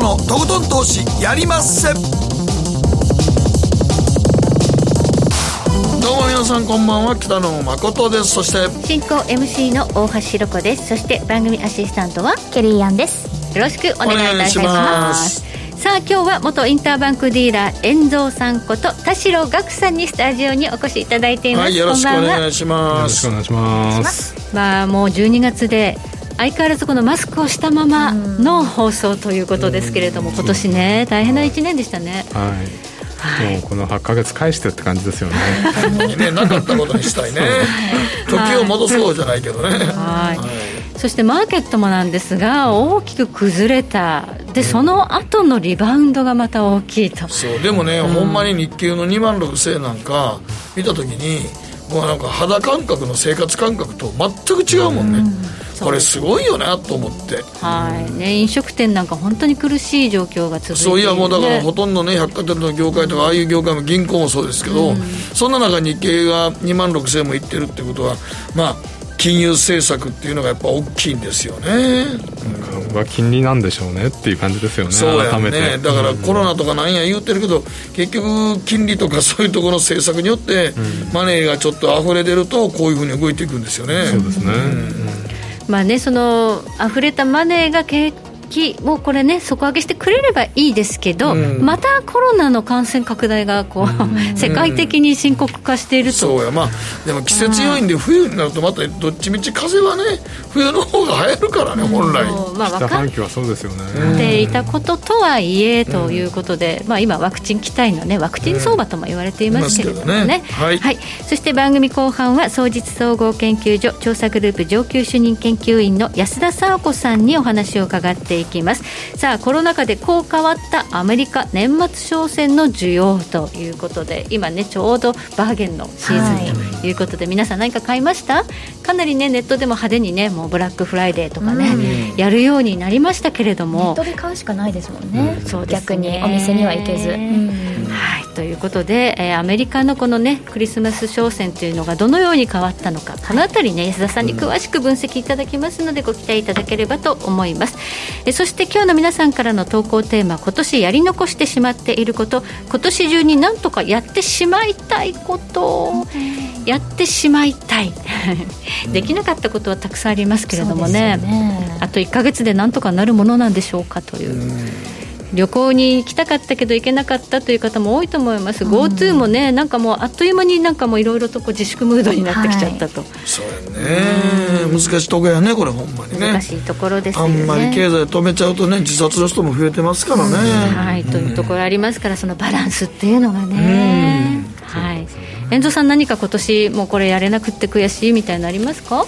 誠のとことん投資やりまっせ。どうも皆さんこんばんは。北野誠です。そして進行 MC の大橋ひろ子です。そして番組アシスタントはケリーアンです。よろしくお願いいたします。さあ今日は元インターバンクディーラー遠蔵さんこと田代岳さんにスタジオにお越しいただいています、はい、よろしくお願いします。よろしくお願いします。まあもう12月で相変わらずこのマスクをしたままの放送ということですけれども、今年ね大変な1年でしたね。はい。はい、もうこの8か月返してって感じですよね。ねなかったことにしたいね。時を戻そうじゃないけどね。はい、そしてマーケットもなんですが大きく崩れた。で、その後のリバウンドがまた大きいと。そうでもね、うん、ほんまに日給の2万6000円なんか見た時にもうなんか肌感覚の生活感覚と全く違うもんね、うんこれすごいよなと思って。はい。ね飲食店なんか本当に苦しい状況が続いてそういやもうだからほとんどね百貨店の業界とかああいう業界も銀行もそうですけど、うん、そんな中日経が2万6000円もいってるってことはまあ金融政策っていうのがやっぱ大きいんですよね、うん、は金利なんでしょうねっていう感じですよねそうやね。だからコロナとかなんや言うてるけど、結局金利とかそういうところの政策によって、マネーがちょっと溢れ出るとこういうふうに動いていくんですよね。そうですね、うんまあね、その溢れたマネーが結気もこれね底上げしてくれればいいですけど、うん、またコロナの感染拡大がこう、うん、世界的に深刻化していると、そうやまあでも季節要因で冬になるとまたどっちみち風はね冬の方が流行るからね本来、まあ、分かってはそうですよね。っていたこととはいえということで、まあ、今ワクチン期待のねワクチン相場とも言われていますけれどもね。ね、はい、はい、そして番組後半は総実総合研究所調査グループ上級主任研究員の安田沙子さんにお話を伺っていきます。さあコロナ禍でこう変わったアメリカ年末商戦の需要ということで今ねちょうどバーゲンのシーズンとい。うことで、はい、皆さん何か買いました？かなりねネットでも派手にねもうブラックフライデーとかね、うん、やるようになりましたけれども。ネットで買うしかないですもんね、うん、そう、ね、逆にお店には行けず、うん、はいということで、えー、アメリカのこのねクリスマス商戦というのがどのように変わったのかこの辺りね安田さんに詳しく分析いただきますのでご期待いただければと思います、えー、そして今日の皆さんからの投稿テーマ今年やり残してしまっていること今年中になんとかやってしまいたいことやってしまいたい。できなかったことはたくさんありますけれどもね、ね、あと1か月でなんとかなるものなんでしょうかという。旅行に行きたかったけど行けなかったという方も多いと思います、うん、GoTo もねなんかもうあっという間になんかもいろいろとこう自粛ムードになってきちゃったと、はい、そうやね。難しいところやねこれほんまにね。難しいところですよね。あんまり経済止めちゃうとね自殺の人も増えてますからね、はい、というところありますからそのバランスっていうのがね、はい。遠藤さん何か今年もうこれやれなくて悔しいみたいなのありますか？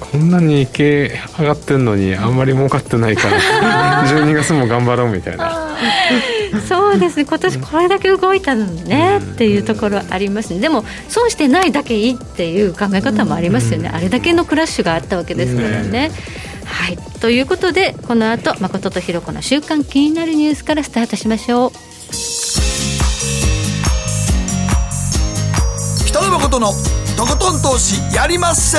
こんなに経上がってんのにあんまり儲かってないから 12月も頑張ろうみたいな。そうです。ね今年これだけ動いたのねっていうところありますね。でも損してないだけいいっていう考え方もありますよね。あれだけのクラッシュがあったわけですからね。はい、ということでこの後誠とひろ子の週刊気になるニュースからスタートしましょう。北野誠のとことん投資やりまっせ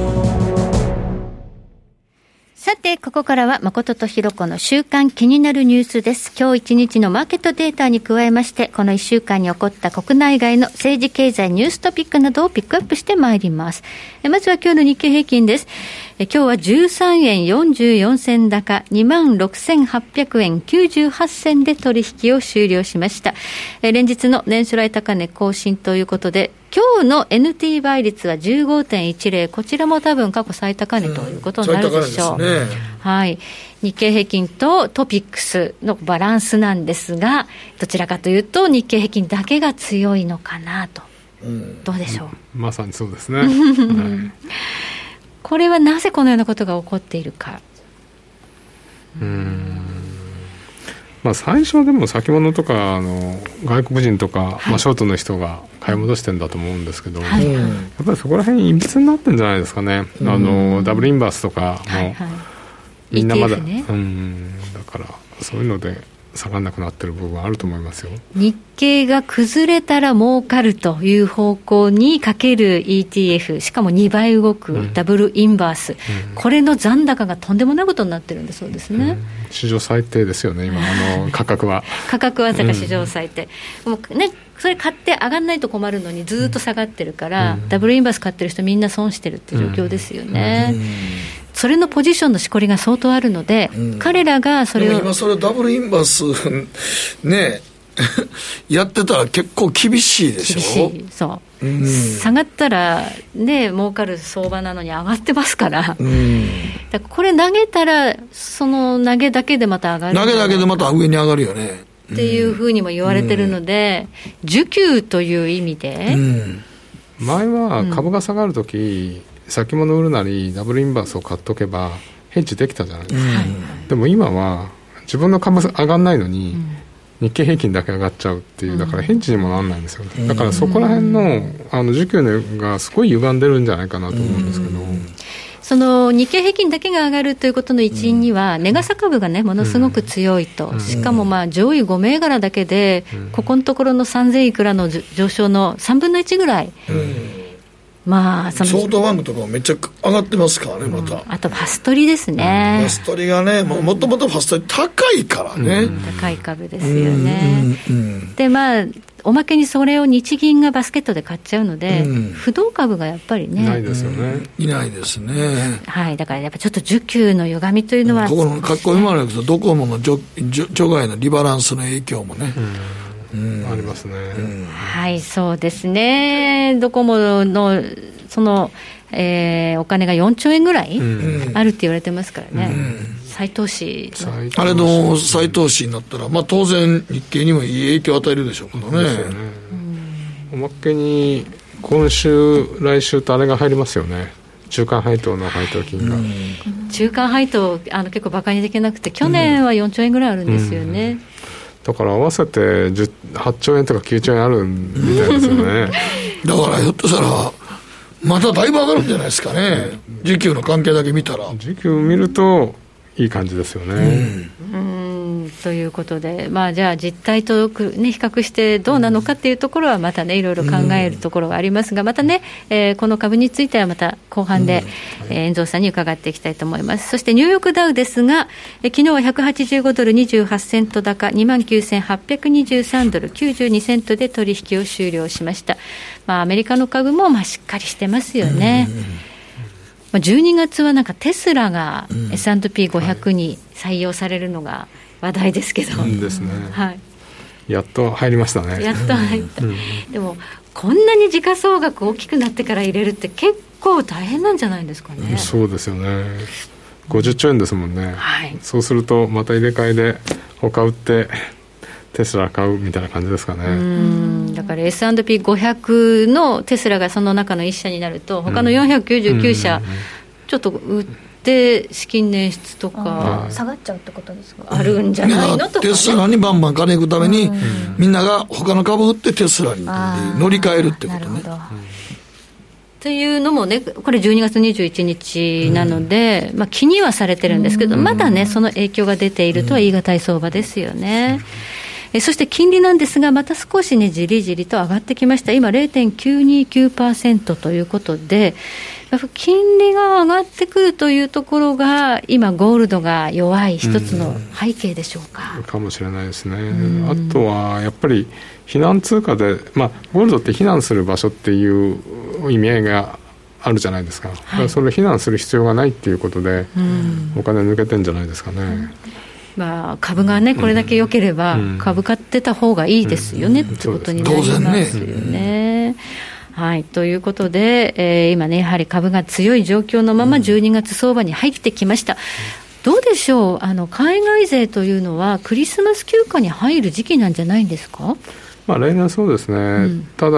さて、ここからは誠とひろ子の週間気になるニュースです。今日一日のマーケットデータに加えまして、この一週間に起こった国内外の政治経済ニューストピックなどをピックアップしてまいります。まずは今日の日経平均です。今日は13円44銭高、26,800円98銭で取引を終了しました。連日の年初来高値更新ということで、今日の NT 倍率は15.10、こちらも多分過去最高値ということになるでしょう。うんね、はい。日経平均とトピックスのバランスなんですが、どちらかというと日経平均だけが強いのかなと。うん、どうでしょう、うん、まさにそうですね。はい、これはなぜこのようなことが起こっているか。うんまあ、最初はでも先物とかあの外国人とか、はい、まあ、ショートの人が買い戻してるんだと思うんですけど、はい、やっぱりそこら辺いびつになってるんじゃないですかね、うん、あのダブルインバースとかも、みんなまだ、うんだからそういうので下がんなくなってる部分はあると思いますよ。日経が崩れたら儲かるという方向にかける ETF、しかも2倍動くうん。ダブルインバース、これの残高がとんでもないことになってるんだそうですね。史上最低ですよね今。あの 価格は。価格はが史上最低、もうね、それ買って上がらないと困るのに、ずっと下がってるから、ダブルインバース買ってる人、みんな損してるっていう状況ですよね。それのポジションのしこりが相当あるので、彼らがそれをでも今それダブルインバース ね やってたら結構厳しいでしょ？厳しい、そう、下がったらね、儲かる相場なのに上がってますから、うん。だからこれ投げたら、その投げだけでまた上がる。投げだけでまた上に上がるよね。っていうふうにも言われてるので、需給という意味で。うん。前は株が下がるとき、先物売るなりダブルインバースを買っとけばヘッジできたじゃないですか、でも今は自分の株上がんないのに、日経平均だけ上がっちゃうっていうだからヘッジにもなんないんですよね、だからそこら辺のあの需給のがすごい歪んでるんじゃないかなと思うんですけど、その日経平均だけが上がるということの一因には、ネガサ株がね、ものすごく強いと、しかもまあ上位5銘柄だけで、ここのところの3000いくらのじ上昇の3分の1ぐらい、まあ、そソフのトバンクとかもめっちゃ上がってますからねまた、あとファストリですね。ファ、ストリがねもともとファストリ高いからね、高い株ですよね。うんうんでまあおまけにそれを日銀がバスケットで買っちゃうので、うん。不動株がやっぱりね、ないですよね、いないですね。はい、だからやっぱちょっと需給の歪みというのは、ここのかっこ今のやつドコモの除除除外のリバランスの影響もね、ありますね、はい、そうですね、ドコモのその、えーお金が4兆円ぐらいうん。あるって言われてますからね、再投資あれの再投資になったら、まあ、当然、日経にもいい影響を与えるでしょうからね。ね、おまけに今週来週とあれが入りますよね。中間配当の配当金が、中間配当、あの結構バカにできなくて、去年は4兆円ぐらいあるんですよね。だから合わせて10 8兆円とか9兆円あるみたいですよね。だからひょっとしたら、まただいぶ上がるんじゃないですかね、需給の関係だけ見たら。時給見るといい感じですよね、うんということで、まあ、じゃあ、実態とく、ね、比較してどうなのかっていうところは、またね、いろいろ考えるところがありますが、またね、えーこの株についてはまた後半で、えー遠藤さんに伺っていきたいと思います。そしてニューヨークダウですが、えー昨日は185ドル28セント高、2万9823ドル92セントで取引を終了しました。まあ、アメリカの株もまあしっかりしてますよね。まあ12月はなんかテスラが S&P500 に採用されるのが話題ですけど、ですね。はい、やっと入りましたね。やっと入った、でも、こんなに時価総額大きくなってから入れるって、結構大変なんじゃないですかね。そうですよね。50兆円ですもんね、はい。そうするとまた入れ替えで他売ってテスラ買うみたいな感じですかね、うん。だから S&P500 のテスラがその中の1社になると、他の499社、ちょっと売って資金捻出とか下がっちゃうってことですか？あるんじゃないの？とか、テね、スラにバンバン金いくために、みんなが他の株売ってテスラに乗り換えるってことね。なるほど。っていうのもね、これ12月21日なので、まあ、気にはされてるんですけど、まだね、その影響が出ているとは言い難い相場ですよね。えそして金利なんですが、また少しね、じりじりと上がってきました、今、0.929%ということで、やっぱ金利が上がってくるというところが、今、ゴールドが弱い一つの背景でしょうか。かもしれないですね、あとはやっぱり避難通貨で、まあ、ゴールドって避難する場所っていう意味合いがあるじゃないですか、だからそれを避難する必要がないっていうことで、お金抜けてんじゃないですかね。まあ、株がね、これだけ良ければ、うん。株買ってた方がいいですよね、ってことになりますよね。はい、ということで、えー今ね、やはり株が強い状況のまま12月相場に入ってきました。どうでしょう？あの、海外勢というのは、クリスマス休暇に入る時期なんじゃないんですか？まあ、例年そうですね、ただ、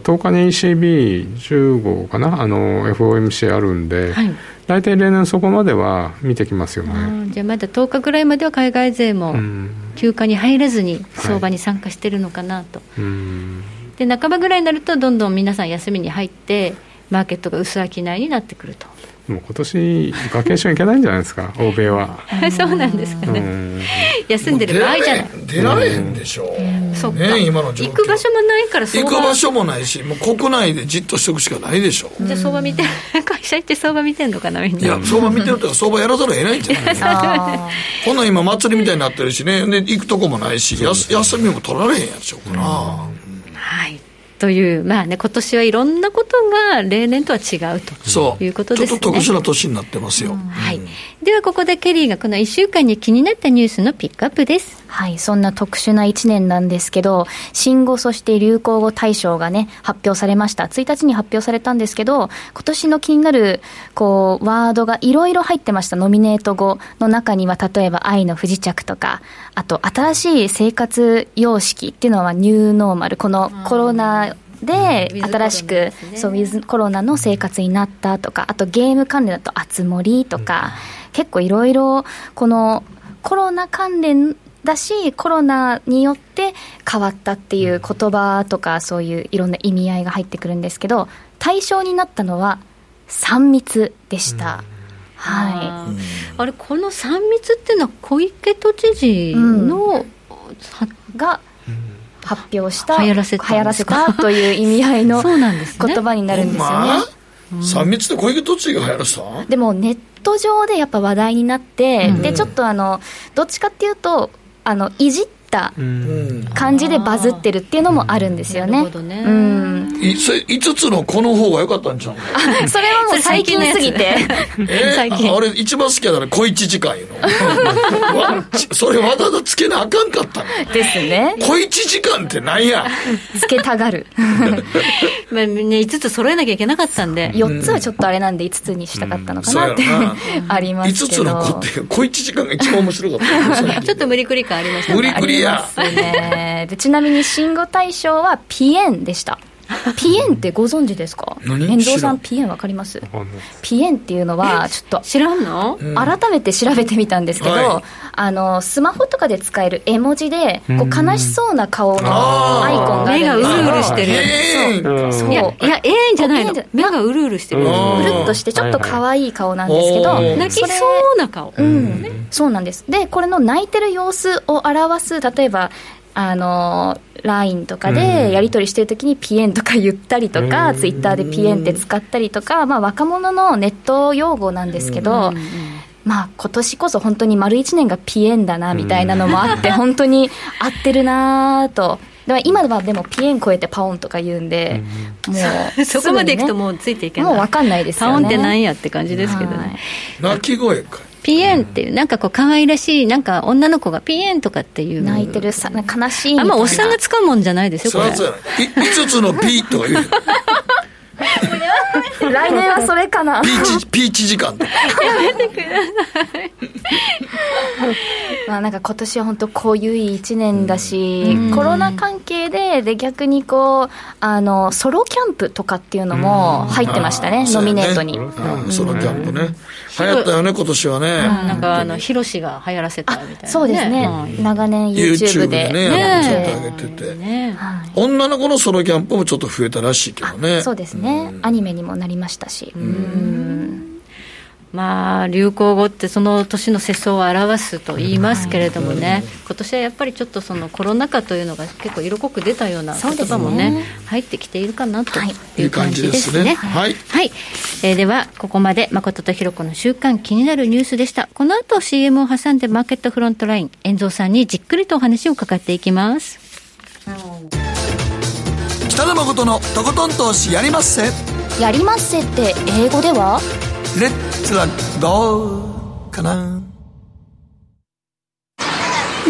10日に ECB15 かな、あの FOMC あるんで、はい大体例年そこまでは見てきますよね。じゃあまだ10日ぐらいまでは海外勢もうん休暇に入れずに相場に参加してるのかなと。うんで半ばぐらいになるとどんどん皆さん休みに入ってマーケットが薄商いになってくるともう今年バケーション行けないんじゃないですか欧米は。そうなんですかね、休んでる場合じゃない。出られへんでしょう、そっか、ね、今の状況。行く場所もないから行く場所もないしもう国内でじっとしておくしかないでしょ。じゃあ相場見て 会社行って相場見てんのかなみんな。いや相場見てるとか相場やらざるを得ないんじゃない こんなん今祭りみたいになってるしね。で行くとこもないし休休みも取られへんやつしょうから、はいという、まあね、今年はいろんなことが例年とは違うということですね。ちょっと特殊な年になってますよ。はい。ではここでケリーがこの1週間に気になったニュースのピックアップです。はい、そんな特殊な1年なんですけど、新語そして流行語大賞がね、発表されました。1日に発表されたんですけど、今年の気になる、こう、ワードがいろいろ入ってました。ノミネート語の中には、例えば愛の不時着とか、あと、新しい生活様式っていうのはニューノーマル。このコロナでうん。新しく、そう、ウィズコロナの生活になったとか、あとゲーム関連だと、あつ森とか、結構いろいろ、このコロナ関連だし、コロナによって変わったっていう言葉とか、そういういろんな意味合いが入ってくるんですけど、対象になったのは、3密でした。はあーあれ、この3密っていうのは小池都知事の、はいが発表した、流行らせたらせたという意味合いの そうなんですね。言葉になるんですよね。三密って小池都知事が流行らせた？でもネット上でやっぱ話題になって、でちょっとあのどっちかっていうとあのいじったうん。感じでバズってるっていうのもあるんですよね。なるほどね。うん。いそれ5つのこの方が良かったんちゃうの？それはもう最近すぎて。え最近。ー、俺一番好きやったら小一時間いうの。それわざわざつけなあかんかったの。ですね。小一時間ってなんや？つけたがる。まあね、5つ揃えなきゃいけなかったんで、4つはちょっとあれなんで5つにしたかったのかなって、そうやろな。あります5けど。つの子って小一時間が一番面白かったよ ちょっと無理くり感ありましたね。無理くりますね。でちなみに新語大賞はピエンでした。ピエンってご存知ですか？何？遠藤さんピエンわかります？ピエンっていうのはちょっと知らんの、改めて調べてみたんですけど、はい。あのスマホとかで使える絵文字でこう悲しそうな顔のアイコンがあるんですよ。目がうるうるしてるそう。いや、いや、ええんじゃないの。目がうるうるしてる。うるっとしてちょっと可愛い顔なんですけど、泣きそうな顔。うん、そうなんです。で、これの泣いてる様子を表す、例えば、あの、LINE とかでやり取りしてるときにピエンとか言ったりとか、ツイッターでピエンって使ったりとか、まあ若者のネット用語なんですけど、まあ今年こそ本当に丸一年がピエンだなみたいなのもあって、本当に合ってるなぁと。でも今はでもピエン超えてパオンとか言うんで、もう、そこまでいくとう、もうついていけない。もう分かんないですよね。パオンってなんやって感じですけどはいね。泣き声かピエンっていう、なんかこう可愛らしい、なんか女の子がピエンとかっていう。泣いてるさ、悲しいみたいな。あんまおっさんが使うもんじゃないですよ、これ。そうやない5つのピーとか言う 来年はそれかなピ。ーチピーチ時間とか まあなんか今年は本当こういういい一年だし、コロナ関係で、で逆にこう、あの、ソロキャンプとかっていうのも入ってましたね、ノミネートに。うんソロキャンプね流行ったよね今年はね。なんかあの、ヒロシが流行らせたみたいな、ね。そうですね。はい。長年 YouTube YouTube で。でね。ねちょっと上げてて。女の子のソロキャンプもちょっと増えたらしいけどね。そうですね。アニメにもなりましたし。うんまあ、流行語ってその年の世相を表すと言いますけれどもね、今年はやっぱりちょっとそのコロナ禍というのが結構色濃く出たような言葉もね、入ってきているかなとはいいう感じですね。はいはい。えーでは、ここまで誠とひろ子の週間気になるニュースでした。この後 CM を挟んでマーケットフロントライン、遠蔵さんにじっくりとお話を伺っていきます。北野誠のとことん投資やりまっせ。やりまっせって英語では？レッツはどうかな。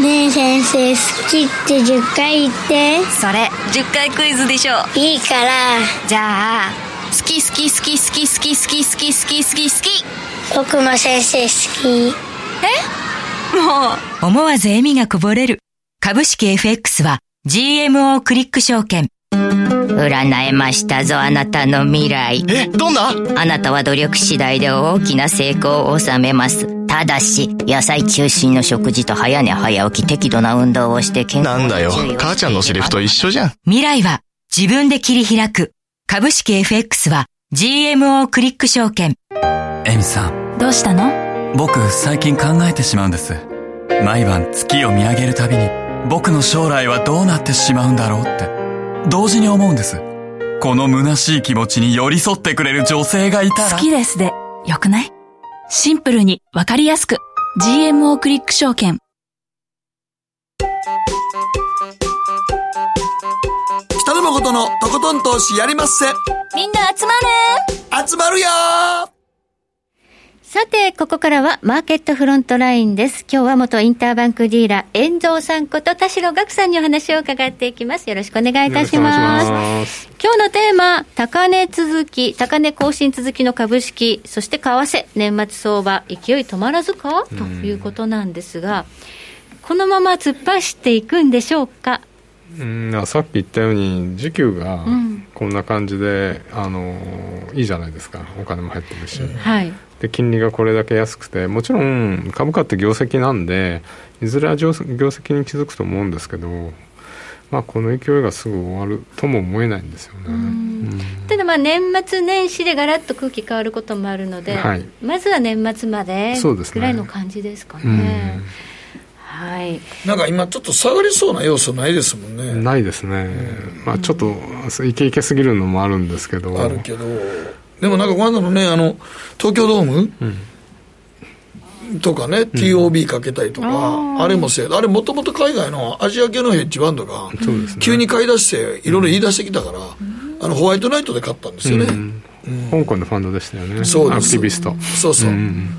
ねえ先生好きって10回言って。それ10回クイズでしょいいから。じゃあ好き好き好き好き好き好き好き好き好き好き。僕も先生好き。もう。思わず笑みがこぼれる。株式 FX は GMO クリック証券。占えましたぞ、あなたの未来。え、どんな？あなたは努力次第で大きな成功を収めます。ただし、野菜中心の食事と早寝早起き適度な運動をして健康なんだよ。母ちゃんのセリフと一緒じゃん。未来は自分で切り開く。株式 FX は GMO クリック証券。エミさんどうしたの？僕最近考えてしまうんです毎晩月を見上げるたびに僕の将来はどうなってしまうんだろうって同時に思うんです。この虚しい気持ちに寄り添ってくれる女性がいたら。好きですで、よくない？シンプルにわかりやすく。GMO クリック証券。北野誠のとことん投資やりまっせ。みんな集まる。集まるよさて、ここからはマーケットフロントラインです。今日は元インターバンクディーラー、遠蔵さんこと田代岳さんにお話を伺っていきます。よろしくお願いいたします。今日のテーマ、高値続き、高値更新続きの株式、そして為替、年末相場、勢い止まらずか？ということなんですが、このまま突っ走っていくんでしょうか？うんだからさっき言ったように時給がんこんな感じで、あのいいじゃないですかお金も入ってるし、はい。で金利がこれだけ安くてもちろん株価って業績なんでいずれは業績に気づくと思うんですけど、まあ、この勢いがすぐ終わるとも思えないんですよね。うん。ただまあ年末年始でガラッと空気変わることもあるので、はい。まずは年末までそうですね。ぐらいの感じですかね。うん。はい。なんか今ちょっと下がりそうな要素ないですもんね。ないですね、まあ、ちょっとイケイケすぎるのもあるんですけど。あるけど、でもなんかこの間のね、あの、東京ドーム、とかね、TOB かけたりとか、あれもせいあれもともと海外のアジア系のヘッジファンドが、急に買い出して、いろいろ言い出してきたから、あの、ホワイトナイトで買ったんですよね。うん。香港のファンドでしたよね。そうアクティビスト、そうそう。うん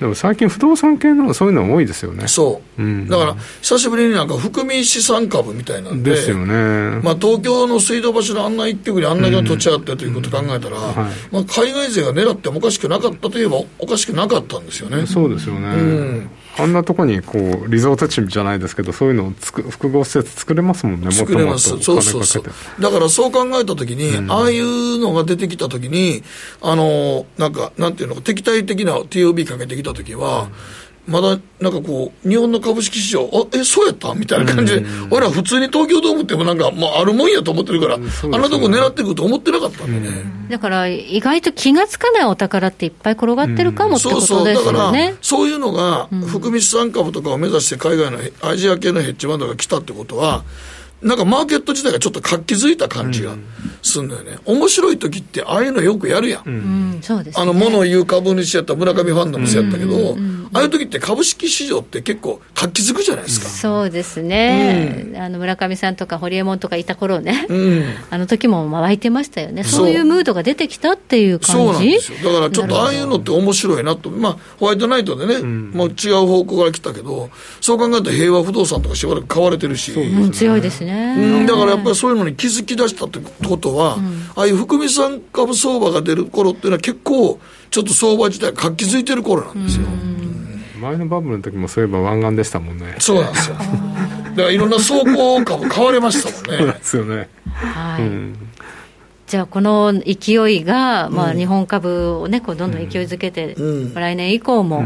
でも最近不動産系のそういうの多いですよね。そう、うん。だから、久しぶりになんか含み資産株みたいなんで、ですよね、まあ、東京の水道橋のあんな一曲にあんなに土地あってということを考えたら、はい。まあ、海外勢が狙ってもおかしくなかったといえばおかしくなかったんですよね。そうですよね、んあんなとこにこうリゾート地じゃないですけどそういうのをつく複合施設作れますもんね。作れます。そうそうそう。だからそう考えたときに、ああいうのが出てきたときにあのなんかなんていうのか敵対的な TOB かけてきたときは、まだなんかこう、日本の株式市場、あえ、そうやった？みたいな感じで、俺ら普通に東京ドームってもなんか、まあ、あるもんやと思ってるから、すね。あんなとこ狙ってくると思ってなかったんでね。だから意外と気がつかないお宝っていっぱい転がってるかもってそうことそう、ですだからよね。、そういうのが、含み資産株とかを目指して海外のヘアジア系のヘッジファンドが来たってことは、なんかマーケット自体がちょっと活気づいた感じがするんだよね。面白い時って、ああいうのよくやるやん。うん、そうですね。あの、物を言う株主やった村上ファンドもそうやったけど、ああいう時って株式市場って結構活気づくじゃないですか。そうですね、あの村上さんとか堀江門とかいた頃ね、うん。あの時もまあ湧いてましたよね、そうそういうムードが出てきたっていう感じ？そうなんですよ。だからちょっとああいうのって面白いなと。まあ、ホワイトナイトでね、もう違う方向から来たけど、そう考えたら平和不動産とかしばらく買われてるし。うん、強いですね、うん、だからやっぱりそういうのに気づき出したってことは、ああいう含み資産株相場が出る頃っていうのは結構、ちょっと相場自体活気づいてる頃なんですよ。前のバブルの時もそういえば湾岸でしたもんね。そうなんですよ。だからいろんな走行株買われましたもんそうでね。すよね、はい。うん。じゃあ、この勢いが、まあ、日本株をね、こうどんどん勢いづけて、うん。来年以降も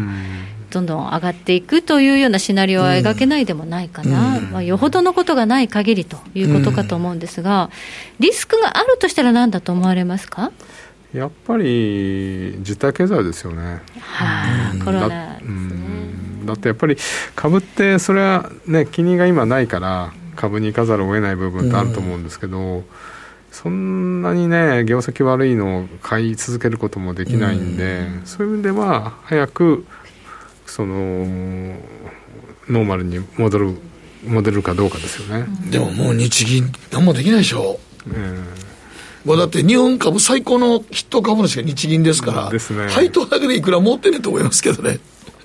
どんどん上がっていくというようなシナリオは描けないでもないかな、まあ、よほどのことがない限りということかと思うんですが、リスクがあるとしたら何だと思われますか、やっぱり実体経済ですよね。はあ、コロナですね。ん。だってやっぱり株ってそれはね金利が今ないから株に行かざるを得ない部分ってあると思うんですけど、そんなにね業績悪いのを買い続けることもできないんで、そういう意味では早くそのノーマルに戻る戻るかどうかですよね、でももう日銀、何もできないでしょ。うんもうだって日本株最高の筆頭株主が日銀ですから、ですね配当だけでいくら持ってねと思いますけどね。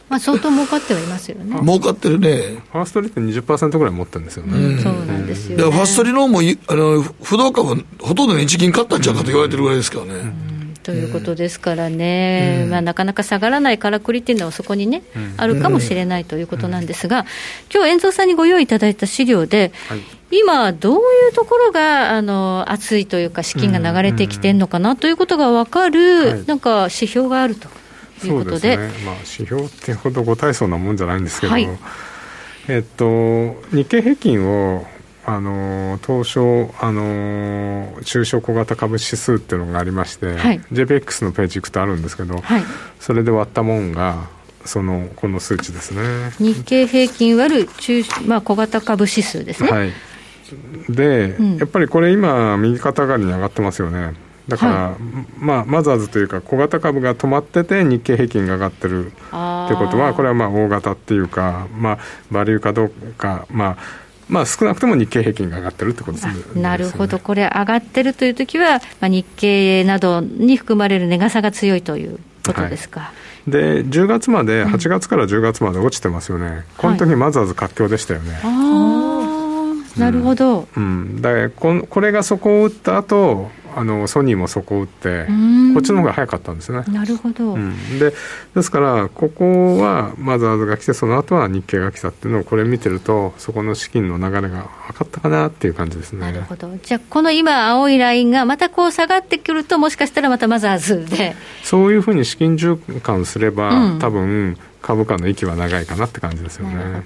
まあ、相当儲かってはいますよね。儲かってるね。ファーストリート20%ぐらい持ってるんですよね、そうなんですよ、ね。だからファストリノーもいあの不動株、ほとんど日銀買ったんちゃうかと言われてるぐらいですからね。ということですからね、まあ、なかなか下がらないからくりっていうのはそこにね、あるかもしれないということなんですが、今日遠蔵さんにご用意いただいた資料で、はい。今、どういうところがあの熱いというか、資金が流れてきてるのかなということが分かる、はい。なんか指標があるということで、ですね、まあ、指標ってほどご大層なもんじゃないんですけど、はい。えっと、日経平均をあの東証、あの中小小型株指数っていうのがありまして、はい。JPX のページ行くとあるんですけど、はい。それで割ったもんがそのこの数値ですね。日経平均割る中、まあ、小型株指数ですね。はい、で、うん。やっぱりこれ今右肩上がりに上がってますよね。だから、はまあ、マザーズというか小型株が止まってて日経平均が上がってるってことはこれはまあ大型っていうか、まあ、バリューかどうか、まあ、まあ少なくとも日経平均が上がってるってことですね。なるほど、これ、上がってるというときは、まあ、日経などに含まれる値傘が強いということですか。で10月まで8月から10月まで落ちてますよね、この時マザーズ活況でしたよね、ああ、なるほど。うん、だこんこれが底を打った後あのソニーも底を打ってんこっちの方が早かったんですねなるほど。うん、でですから、ここはマザーズが来て、その後は日経が来たっていうのを、これ見てると、そこの資金の流れが分かったかなっていう感じですね。なるほど。じゃあ、この今、青いラインがまたこう下がってくると、もしかしたらまたマザーズで。そういうふうに資金循環すれば、うん多分株価の息は長いかなって感じですよね。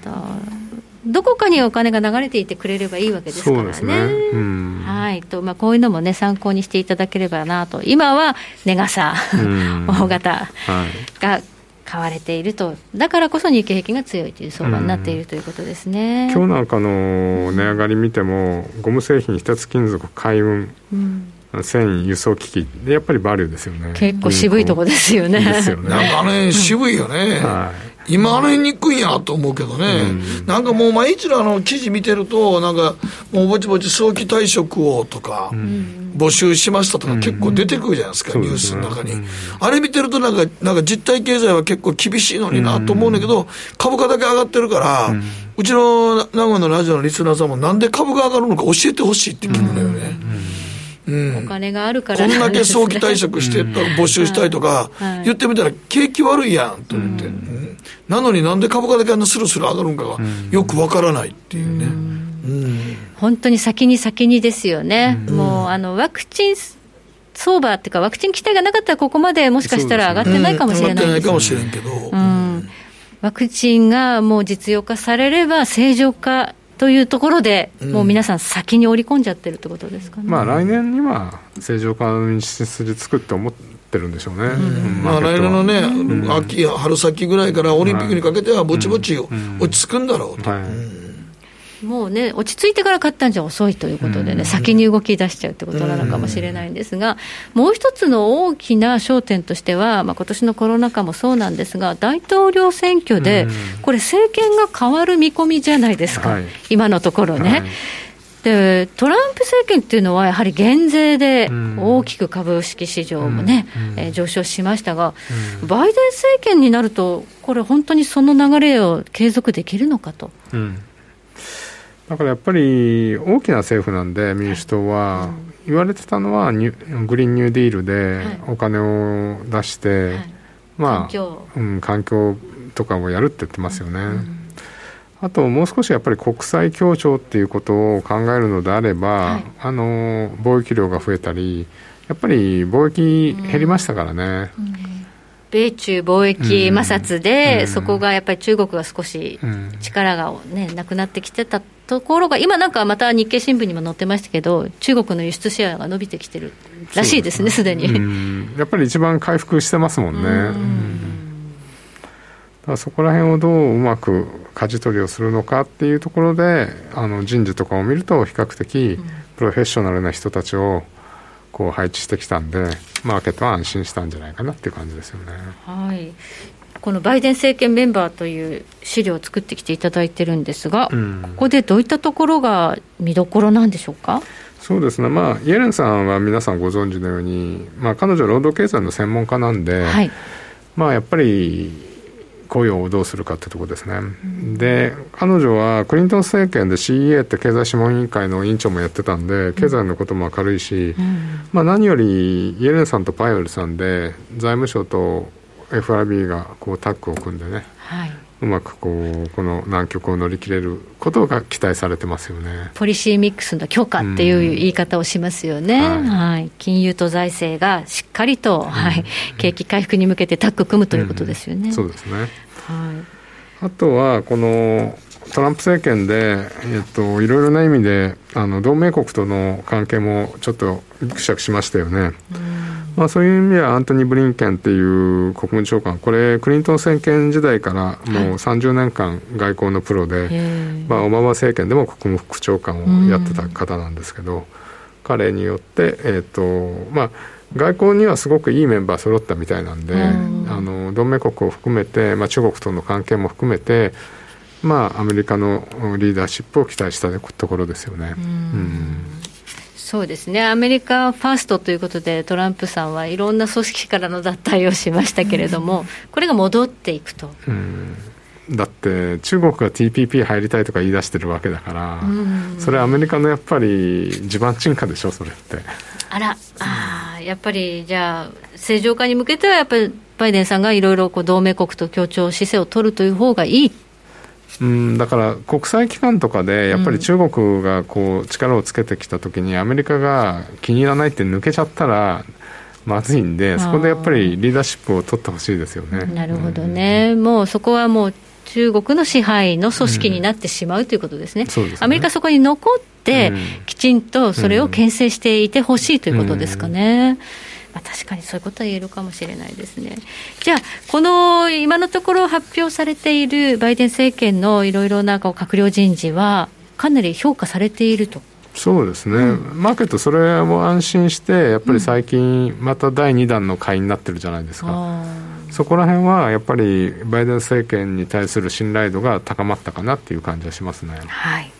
ど。どこかにお金が流れていてくれればいいわけですからね。そうですね。うん。はいとまあ、こういうのも、ね、参考にしていただければなと、今は値傘、うん大型はい。が買われていると、だからこそ日経平均が強いという相場になっているということですね。今日なんかの値上がり見ても、ゴム製品、日立金属、海運、うん繊維、輸送機器で、やっぱりバリューですよね。結構渋いとこですよね。ですよね。なんかね、渋いよね。はい。今あれにくいんやと思うけどね、なんかもう毎日のあの記事見てると、なんかもうぼちぼち早期退職をとか、募集しましたとか、結構出てくるじゃないですか、ニュースの中に。あれ見てるとなんか、なんか実体経済は結構厳しいのになと思うんだけど、株価だけ上がってるから、うちの名古屋のラジオのリスナーさんも、なんで株が上がるのか教えてほしいって聞くのよね。お金があるかこらんだけ早期退職して募集したいとかはい。言ってみたら景気悪いやんと思って、うん。なのになんで株価だけあんなスルスル上がるんかがよくわからないっていうね、本当に先に先にですよね、もうあのワクチン相場っていうか、ワクチン期待がなかったら、ここまでもしかしたら上がってないかもしれないです上がってないかもしれんけど、うん。ワクチンがもう実用化されれば、正常化というところで、もう皆さん、先に織り込んじゃってるってことですかね。まあ来年には正常化の道筋作って思ってるんでしょうね。うん。まあ、来年のね、秋、春先ぐらいからオリンピックにかけてはぼちぼち落ち着くんだろうと。はい。もうね、落ち着いてから買ったんじゃ遅いということでね、先に動き出しちゃうってことなのかもしれないんですが、もう一つの大きな焦点としては、まあ今年のコロナ禍もそうなんですが、大統領選挙で、これ、政権が変わる見込みじゃないですか、はい。今のところね。はい。でトランプ政権っていうのは、やはり減税でん。大きく株式市場もね、えー上昇しましたが、バイデン政権になると、これ、本当にその流れを継続できるのかと。うん。だからやっぱり大きな政府なんで民主党は言われてたのはニュグリーンニューディールでお金を出して、ま環境。あ、うん、環境とかもやるって言ってますよね。あともう少しやっぱり国際協調っていうことを考えるのであれば、はい。あの貿易量が増えたりやっぱり貿易減りましたからね、米中貿易摩擦で、うん。そこがやっぱり中国が少しうん。力が、ね、なくなってきてたところが、今なんかまた日経新聞にも載ってましたけど、中国の輸出シェアが伸びてきてるらしいですね、すでに。うん。やっぱり一番回復してますもんね、うん。だそこら辺をどううまく舵取りをするのかっていうところであの人事とかを見ると比較的プロフェッショナルな人たちをこう配置してきたんでマーケットは安心したんじゃないかなっていう感じですよね。はいこのバイデン政権メンバーという資料を作ってきていただいてるんですが、うん。ここでどういったところが見どころなんでしょうか？そうですね、まあ、イエレンさんは皆さんご存知のように、まあ、彼女は労働経済の専門家なんで、はい、まあ、やっぱり雇用をどうするかってところですね、で彼女はクリントン政権で CEA って経済諮問委員会の委員長もやってたんで経済のことも明るいし、まあ、何よりイエレンさんとパイオルさんで財務省と FRB がこうタッグを組んでねはい、うまくこうこの難局を乗り切れることが期待されてますよね。ポリシーミックスの強化っていう言い方をしますよね、はい。はい。金融と財政がしっかりと、はい、景気回復に向けてタッグ組むということですよね。そうですね。はい。あとはこのトランプ政権で、えっと、いろいろな意味であの同盟国との関係もちょっとぎくしゃくしましたよね。まあ、そういう意味ではアントニー・ブリンケンっていう国務長官これクリントン政権時代からもう30年間外交のプロで、まあ、オバマ政権でも国務副長官をやってた方なんですけど、彼によって、えーとまあ、外交にはすごくいいメンバー揃ったみたいなんで、あの同盟国を含めて、まあ、中国との関係も含めてまあ、アメリカのリーダーシップを期待したところですよね。うんそうですね、アメリカファーストということで、トランプさんはいろんな組織からの脱退をしましたけれども、これが戻っていくと。うん。だって中国が TPP 入りたいとか言い出してるわけだから、それアメリカのやっぱり地盤沈下でしょそれって。あらあやっぱりじゃあ正常化に向けてはやっぱりバイデンさんがいろいろ同盟国と協調姿勢を取るという方がいいうんだから国際機関とかでやっぱり中国がこう力をつけてきたときにアメリカが気に入らないって抜けちゃったらまずいんでそこでやっぱりリーダーシップを取ってほしいですよね。なるほどね、うん、もうそこはもう中国の支配の組織になってしまうということですね、うん、アメリカそこに残って、きちんとそれを牽制していてほしいということですかね。うんまあ、確かにそういうことは言えるかもしれないですね。じゃあ、この今のところ発表されているバイデン政権のいろいろな閣僚人事は、かなり評価されていると。そうですね、うん、マーケット、それも安心して、やっぱり最近、また第2弾の買いになってるじゃないですか、うん、そこら辺はやっぱりバイデン政権に対する信頼度が高まったかなっていう感じはしますね。はい、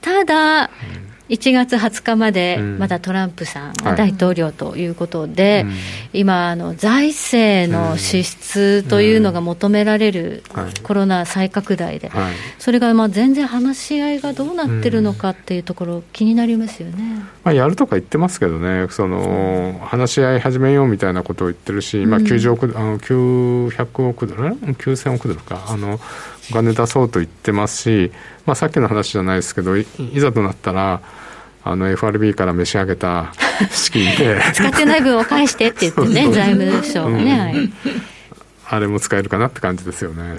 ただ、うん1月20日までまだトランプさんが大統領ということで、はい、今あの、財政の支出というのが求められるコロナ再拡大で、はい、それがまあ全然話し合いがどうなってるのかっていうところ、気になりますよね、まあ、やるとか言ってますけどね、その話し合い始めようみたいなことを言ってるし、まあ、90億あの900億ドル、9000億ドルか。あのお金出そうと言ってますし、まあ、さっきの話じゃないですけどいざとなったらあの FRB から召し上げた資金で。使ってない分を返してって言ってね財務省ね、うん。はい、あれも使えるかなって感じですよね。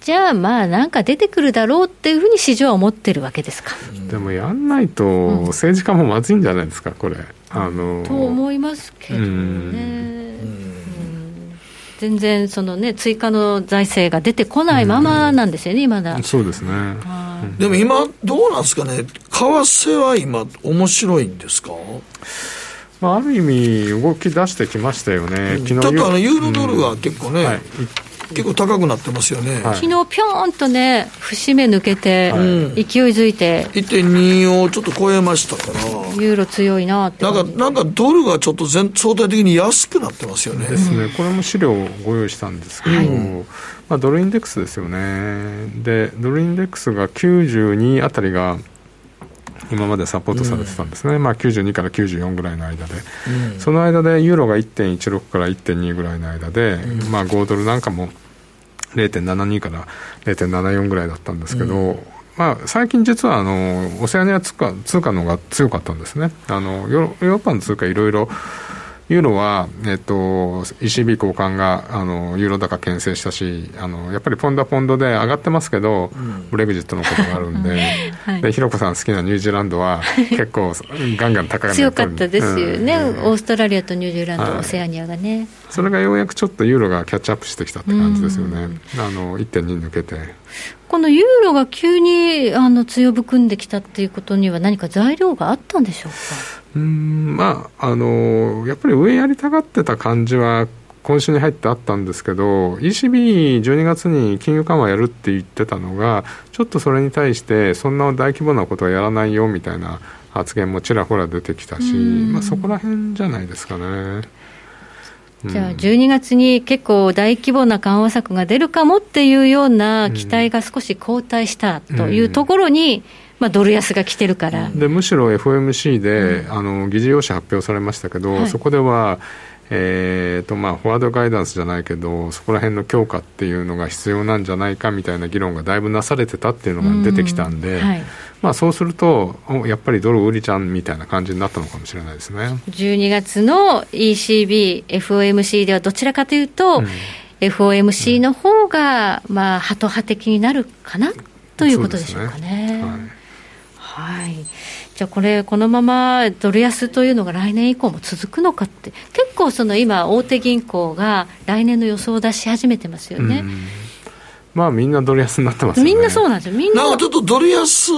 じゃあまあなんか出てくるだろうっていうふうに市場は思ってるわけですか。でもやんないと政治家もまずいんじゃないですかこれ。あのと思いますけどね全然その、ね、追加の財政が出てこないままなんですよね、まだ。そうですね、でも今、どうなんですかね、為替は今、面白いんですか？まあ、ある意味、動き出してきましたよね、昨日ちょっとあのユーロドルが結構ね、うん。はい、結構高くなってますよね、はい、昨日ぴょんとね、節目抜けて、はい、勢いづいて、1.2をちょっと超えましたから、ユーロ強いなって。なんか、なんかドルがちょっと全相対的に安くなってますよね。ですね、これも資料をご用意したんですけど、はい、まあ、ドルインデックスですよね、で、ドルインデックスが92あたりが、今までサポートされてたんですね、うん、まあ、92から94ぐらいの間で、うん、その間でユーロが1.16から1.2ぐらいの間で、うん、まあ、5ドルなんかも0.72から0.74ぐらいだったんですけど、うん、まあ、最近実はあのオセアニア通貨通貨の方が強かったんですね。あのヨーロッパの通貨いろいろユーロは、えっと、ECB 交換があのユーロ高牽制したしあのやっぱりポンドポンドで上がってますけど、うん、ブレグジットのことがあるんで。はい、でひろこさん好きなニュージーランドは結構ガンガン高が強かったですよね、うん、オーストラリアとニュージーランド、はい、オセアニアがね。それがようやくちょっとユーロがキャッチアップしてきたって感じですよね、うん、あの1.2抜けて。このユーロが急にあの強含んできたっていうことには何か材料があったんでしょうか？うんまああのやっぱり上やりたがってた感じは今週に入ってあったんですけど ECB12 月に金融緩和やるって言ってたのがちょっとそれに対してそんな大規模なことはやらないよみたいな発言もちらほら出てきたし、まあ、そこら辺じゃないですかね。じゃあ、12月に結構大規模な緩和策が出るかもっていうような期待が少し後退したというところに、うんまあ、ドル安が来てるから。でむしろ FOMC で、うん、あの議事要旨発表されましたけど、はい、そこでは、えーとまあ、フォワードガイダンスじゃないけどそこら辺の強化っていうのが必要なんじゃないかみたいな議論がだいぶなされてたっていうのが出てきたんで、はい、まあ、そうするとやっぱりドル売りちゃんみたいな感じになったのかもしれないですね。12月の ECB、FOMC ではどちらかというと、うん、FOMC の方がまあハト派的になるかなということでしょうかね。はい、はいじゃあこれ、このままドル安というのが来年以降も続くのかって、結構、その今、大手銀行が来年の予想を出し始めてますよね。まあみんなドル安になってます、ね、みんなそうなんですよ。みんな。なんかちょっとドル安、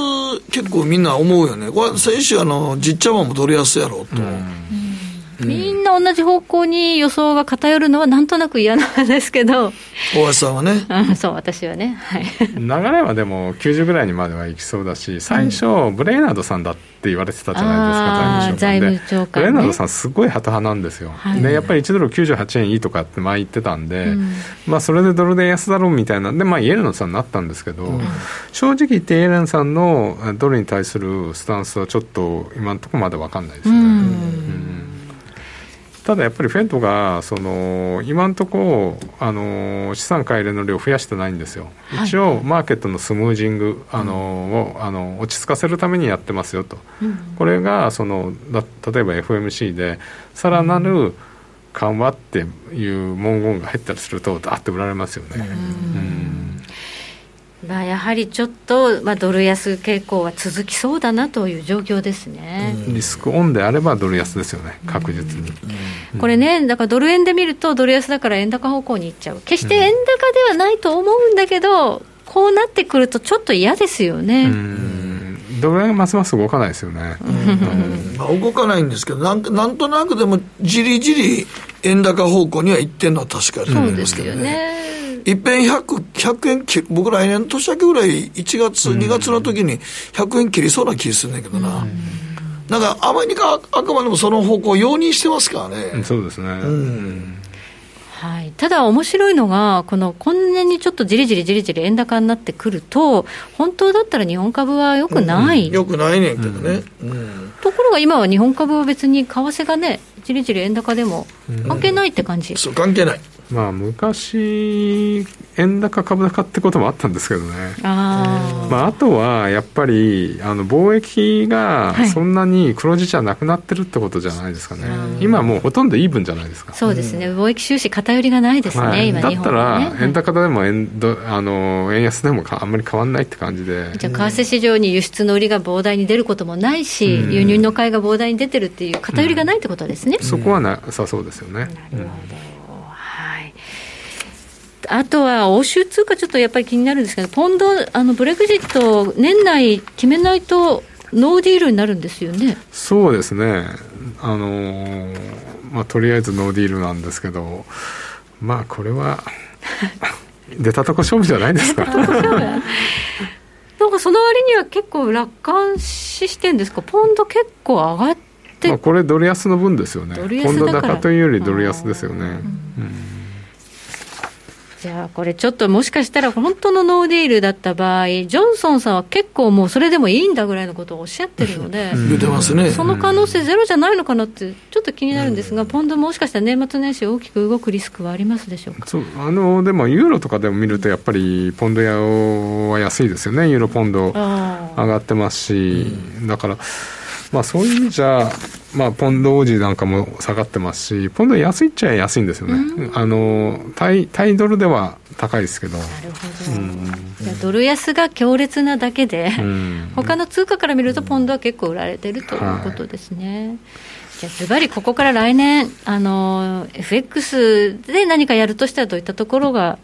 結構みんな思うよね。これ、先週あの、じっちゃまもドル安やろうと。うんみんな同じ方向に予想が偏るのはなんとなく嫌なんですけど。大橋さんはね、うん、そう私はね、はい、流れはでも90ぐらいにまではいきそうだし最初、うん、ブレイナードさんだって言われてたじゃないですか財務長官で、ね、ブレイナードさんすごいハト派なんですよ、はい、でやっぱり1ドル98円いいとかって前言ってたんで、うん、まあそれでドルで安だろうみたいなんで、まあ、イエレンさんになったんですけど、正直言ってイエレンさんのドルに対するスタンスはちょっと今のところまで分かんないですね、うんただやっぱりフェットがその今のところあの資産買い入れの量を増やしてないんですよ、一応マーケットのスムージングあの、をあの落ち着かせるためにやってますよと、うん、これがその例えば FMC でさらなる緩和っていう文言が入ったりするとだって売られますよね。うんまあ、やはりちょっと、まあ、ドル安傾向は続きそうだなという状況ですね、うん、リスクオンであればドル安ですよね、確実に、うん、これね、だからドル円で見ると、ドル安だから円高方向にいっちゃう、決して円高ではないと思うんだけど、こうなってくると、ちょっと嫌ですよね。ドル円ますます動かないですよね、まあ、動かないんですけどなん、なんとなくでも、じりじり円高方向にはいってるのは確かだと思いますけどね。いっぺん100、100円切る、僕来年年明けぐらい、1月、2月の時に100円切りそうな気するんだけどな。なんか、アメリカ、あくまでもその方向を容認してますからね。そうですね。うん。はい、ただ、面白いのが、このこんなにちょっとじりじりじりじり円高になってくると、本当だったら日本株はよくない、うん、よくないねんけどね、うん、ところが今は日本株は別に為替がね、じりじり円高でも関係ないって感じ、そう関係ないまあ、昔、円高株高ってこともあったんですけどね、あ,、まあ、あとはやっぱりあの貿易がそんなに黒字じゃなくなってるってことじゃないですかね、はい、今もうほとんどイーブンじゃないですか。そうですね、貿易収支、偏りがないですね、はい、今、だったら、円高でも円あの円安でもあんまり変わらないって感じで、じゃあ、為替市場に輸出の売りが膨大に出ることもないし、うん、輸入の買いが膨大に出てるっていう、偏りがないってことですね、うん、そこはなさそうですよね。なるほどあとは欧州通貨、ちょっとやっぱり気になるんですけど、ポンド、あのブレグジット、年内決めないと、ノーディールになるんですよね。そうですね、あのー、まあ、とりあえずノーディールなんですけど、まあ、これは 出たとこ勝負じゃないですか。なんかその割には結構楽観視してんですか、ポンド結構上がって、まあ、これ、ドル安の分ですよね、ポンド高というよりドル安ですよね。うんじゃあこれちょっともしかしたら本当のノーディールだった場合、ジョンソンさんは結構もうそれでもいいんだぐらいのことをおっしゃってるので、言ってますね、その可能性ゼロじゃないのかなって、ちょっと気になるんですが、ポンドもしかしたら年末年始大きく動くリスクはありますでしょうか？そうあのでもユーロとかでも見ると、やっぱりポンド屋は安いですよね、ユーロポンド上がってますし、だから。まあ、そういう意味じゃ、まあ、ポンド王子なんかも下がってますし、ポンド安いっちゃ安いんですよね、うん、あのタイタイドルでは高いですけど、なるほど、うん、ドル安が強烈なだけで、うん、他の通貨から見ると、ポンドは結構売られてるということですね。はい。じゃあ、ずばりここから来年、あの FX で何かやるとしたら、どういったところが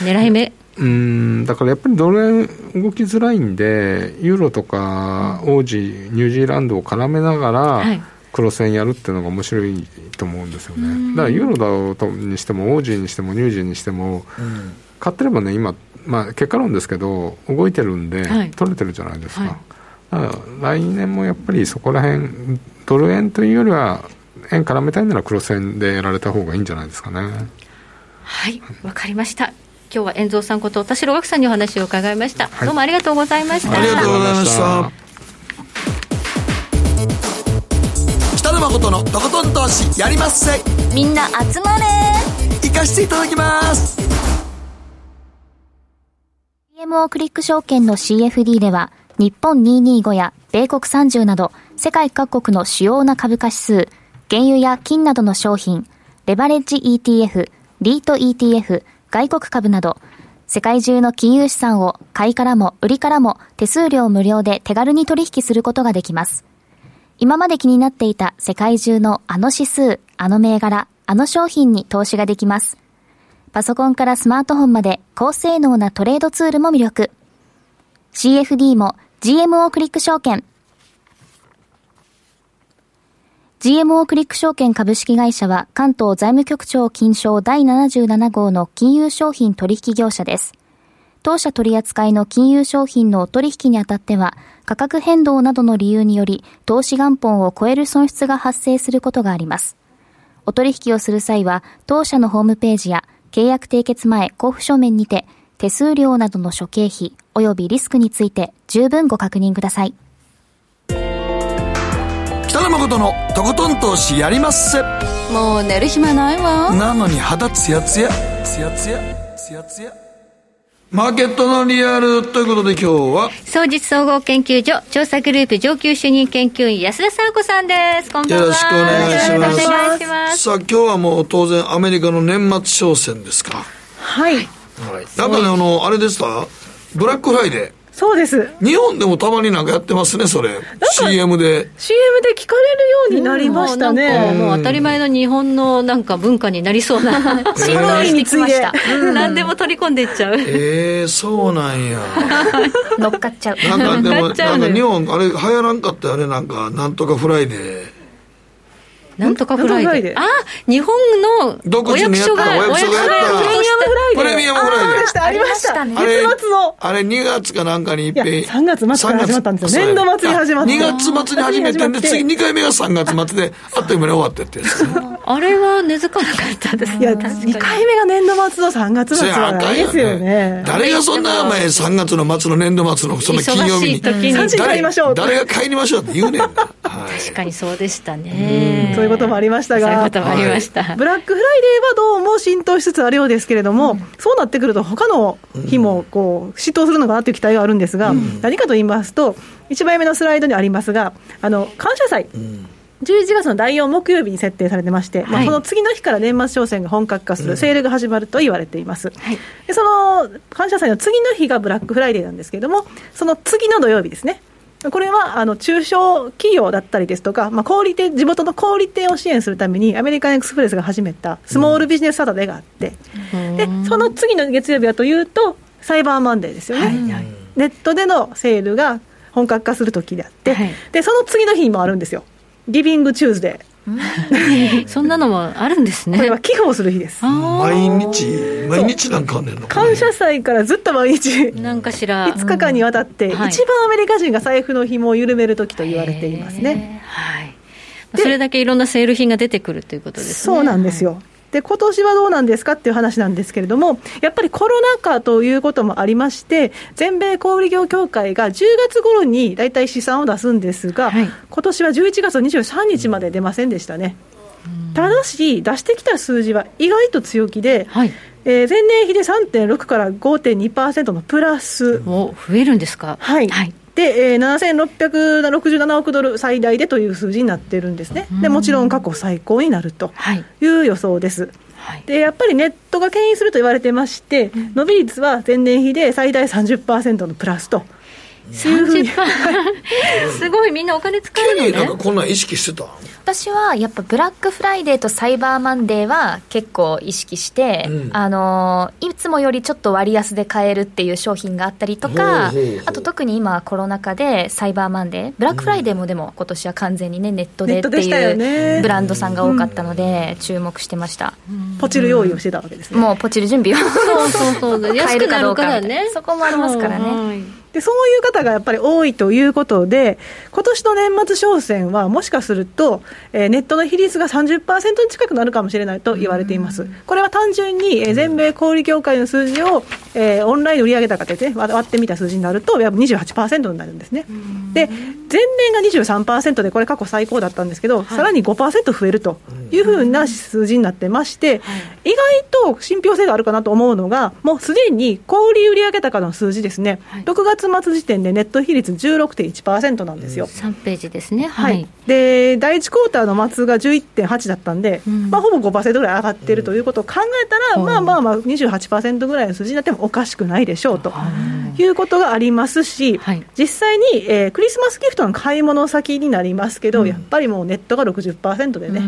狙い目？うんだからやっぱりドル円動きづらいんで、ユーロとか王子、ニュージーランドを絡めながら、黒線やるっていうのが面白いと思うんですよね。だからユーロだにしても、王子にしても、ニュージーにしても、買ってればね、今、まあ、結果論ですけど、動いてるんで、取れてるじゃないですか。はい、来年もやっぱりそこら辺ドル円というよりは、円絡めたいなら黒線でやられた方がいいんじゃないですかね。はいわかりました今日は遠蔵さんこと田代岳さんにお話を伺いました、はい、どうもありがとうございました。ありがとうございました。北野誠のとことん投資やりまっせ。みんな集まれ。行かしていただきます。CMO クリック証券の CFD では日本225や米国30など世界各国の主要な株価指数原油や金などの商品レバレッジ ETF リート ETF 外国株など、世界中の金融資産を買いからも売りからも手数料無料で手軽に取引することができます。今まで気になっていた世界中のあの指数、あの銘柄、あの商品に投資ができます。パソコンからスマートフォンまで高性能なトレードツールも魅力。CFD も GMO クリック証券。GMO クリック証券株式会社は関東財務局長金賞第77号の金融商品取引業者です。当社取扱いの金融商品の取引にあたっては価格変動などの理由により投資元本を超える損失が発生することがあります。お取引をする際は当社のホームページや契約締結前交付書面にて手数料などの諸経費及びリスクについて十分ご確認ください。北野誠のとことん投資やりまっせ。もう寝る暇ないわ。なのに肌ツヤツヤ。ツヤツヤ。ツヤツヤ。マーケットのリアルということで今日は。総実総合研究所調査グループ上級主任研究員安田沙子さんです。こんばんは。よろしくお願いします。よろしくお願いします。さあ今日はもう当然アメリカの年末商戦ですかはい。はいなんかねあのあれでしたブラックフライデーそうです。日本でもたまになんかやってますねそれ。CM で。CM で聞かれるようになりましたもうなんかね。もう当たり前の日本のなんか文化になりそうな 振動してきました、何でも取り込んでいっちゃう。ええそうなんや。乗っかっちゃう。なんかでもなんのよ。日本あれ流行らんかったよあれなんかなんとかフライデーなんとかフライデー。あ日本の独お役所がお役所がやった。プレミアムフライデー。プレミアムフライデー。あそうでした、ありました。あれ月末の。あれ2月かなんかにいっぺんいや3月末から始まったんですよ。3月年度末に始まった2月末に始めてんで次2回目が3月末であっという間に終わってってやつあれは根付かなかったですいや、確かに。2回目が年度末の3月そ末ないですよね。ね。誰がそんな前3月の末の年度末のその金曜日に忙しい時に。3時に帰りましょう。誰誰が帰りましょうって言うねんな、はい。確かにそうでしたねいうこともありましたが、そういうこともありました、ブラックフライデーはどうも浸透しつつあるようですけれども、そうなってくると、他の日もこう浸透するのかなという期待があるんですが、何かと言いますと、1枚目のスライドにありますが、あの感謝祭。11月の第4木曜日に設定されてまして、まあ、はい。その次の日から年末商戦が本格化する、セールが始まると言われています、はい。でその感謝祭の次の日がブラックフライデーなんですけれども、その次の土曜日ですね、これはあの中小企業だったりですとか、まあ、小売店地元の小売店を支援するために、アメリカンエクスプレスが始めたスモールビジネスサタデーがあって、でその次の月曜日はというと、サイバーマンデーですよね、ネットでのセールが本格化する時であって、はい。でその次の日にもあるんですよ、ギビングチューズデー、そんなのもあるんですね。これは寄付をする日です。毎日？毎日なんかあんねんの？感謝祭からずっと毎日。なんかしら5日間にわたって、一はい。番アメリカ人が財布の紐を緩める時と言われていますね。はい。それだけいろんなセール品が出てくるということですね。そうなんですよ。で今年はどうなんですかっていう話なんですけれども、やっぱりコロナ禍ということもありまして、全米小売業協会が10月頃に大体試算を出すんですが、はい。今年は11月23日まで出ませんでしたね。ただし、出してきた数字は意外と強気で、はい。えー前年比で3.6から5.2%のプラス。お増えるんですか？はい、はいで、えー、7667億ドル最大でという数字になってるんですね、でもちろん過去最高になるとはい。いう予想です。はい。でやっぱりネットが牽引すると言われてまして、伸び率は前年比で最大30%のプラスと30%すごいみんなお金使ケニーなんかこんなん意識してた？私はやっぱブラックフライデーとサイバーマンデーは結構意識して、うん。あのいつもよりちょっと割安で買えるっていう商品があったりとか、ほうほうほう。あと特に今はコロナ禍でサイバーマンデーブラックフライデーもでも今年は完全にねネットでっていね。うブランドさんが多かったので注目してました、ポチる用意をしてたわけですね。もうポチる準備をそうそうそう。安 買えくなるるかどうかからね。そこもありますからね。はいでそういう方がやっぱり多いということで、今年の年末商戦は、もしかすると、えーネットの比率が30%に近くなるかもしれないと言われています。これは単純に、えー全米小売協会の数字を、えーオンライン売上高で、ね、割割ってみた数字になると、やっぱ28%になるんですね。で、前年が23%で、これ過去最高だったんですけど、さらに5%増えるというふうな数字になってまして、意外と信憑性があるかなと思うのが、もうすでに小売売上高の数字ですね、はい、6月末時点でネット比率16.1%なんですよ。3ページですね、はい、はい、で第1クォーターの末が11.8だったんで、うん、まあ、ほぼ5%ぐらい上がっているということを考えたら、うん、まあまあまあ28%ぐらいの数字になってもおかしくないでしょうとい。うことがありますし、はい、実際に、えー、クリスマスギフトの買い物先になりますけど、うん、やっぱりもうネットが60%でね。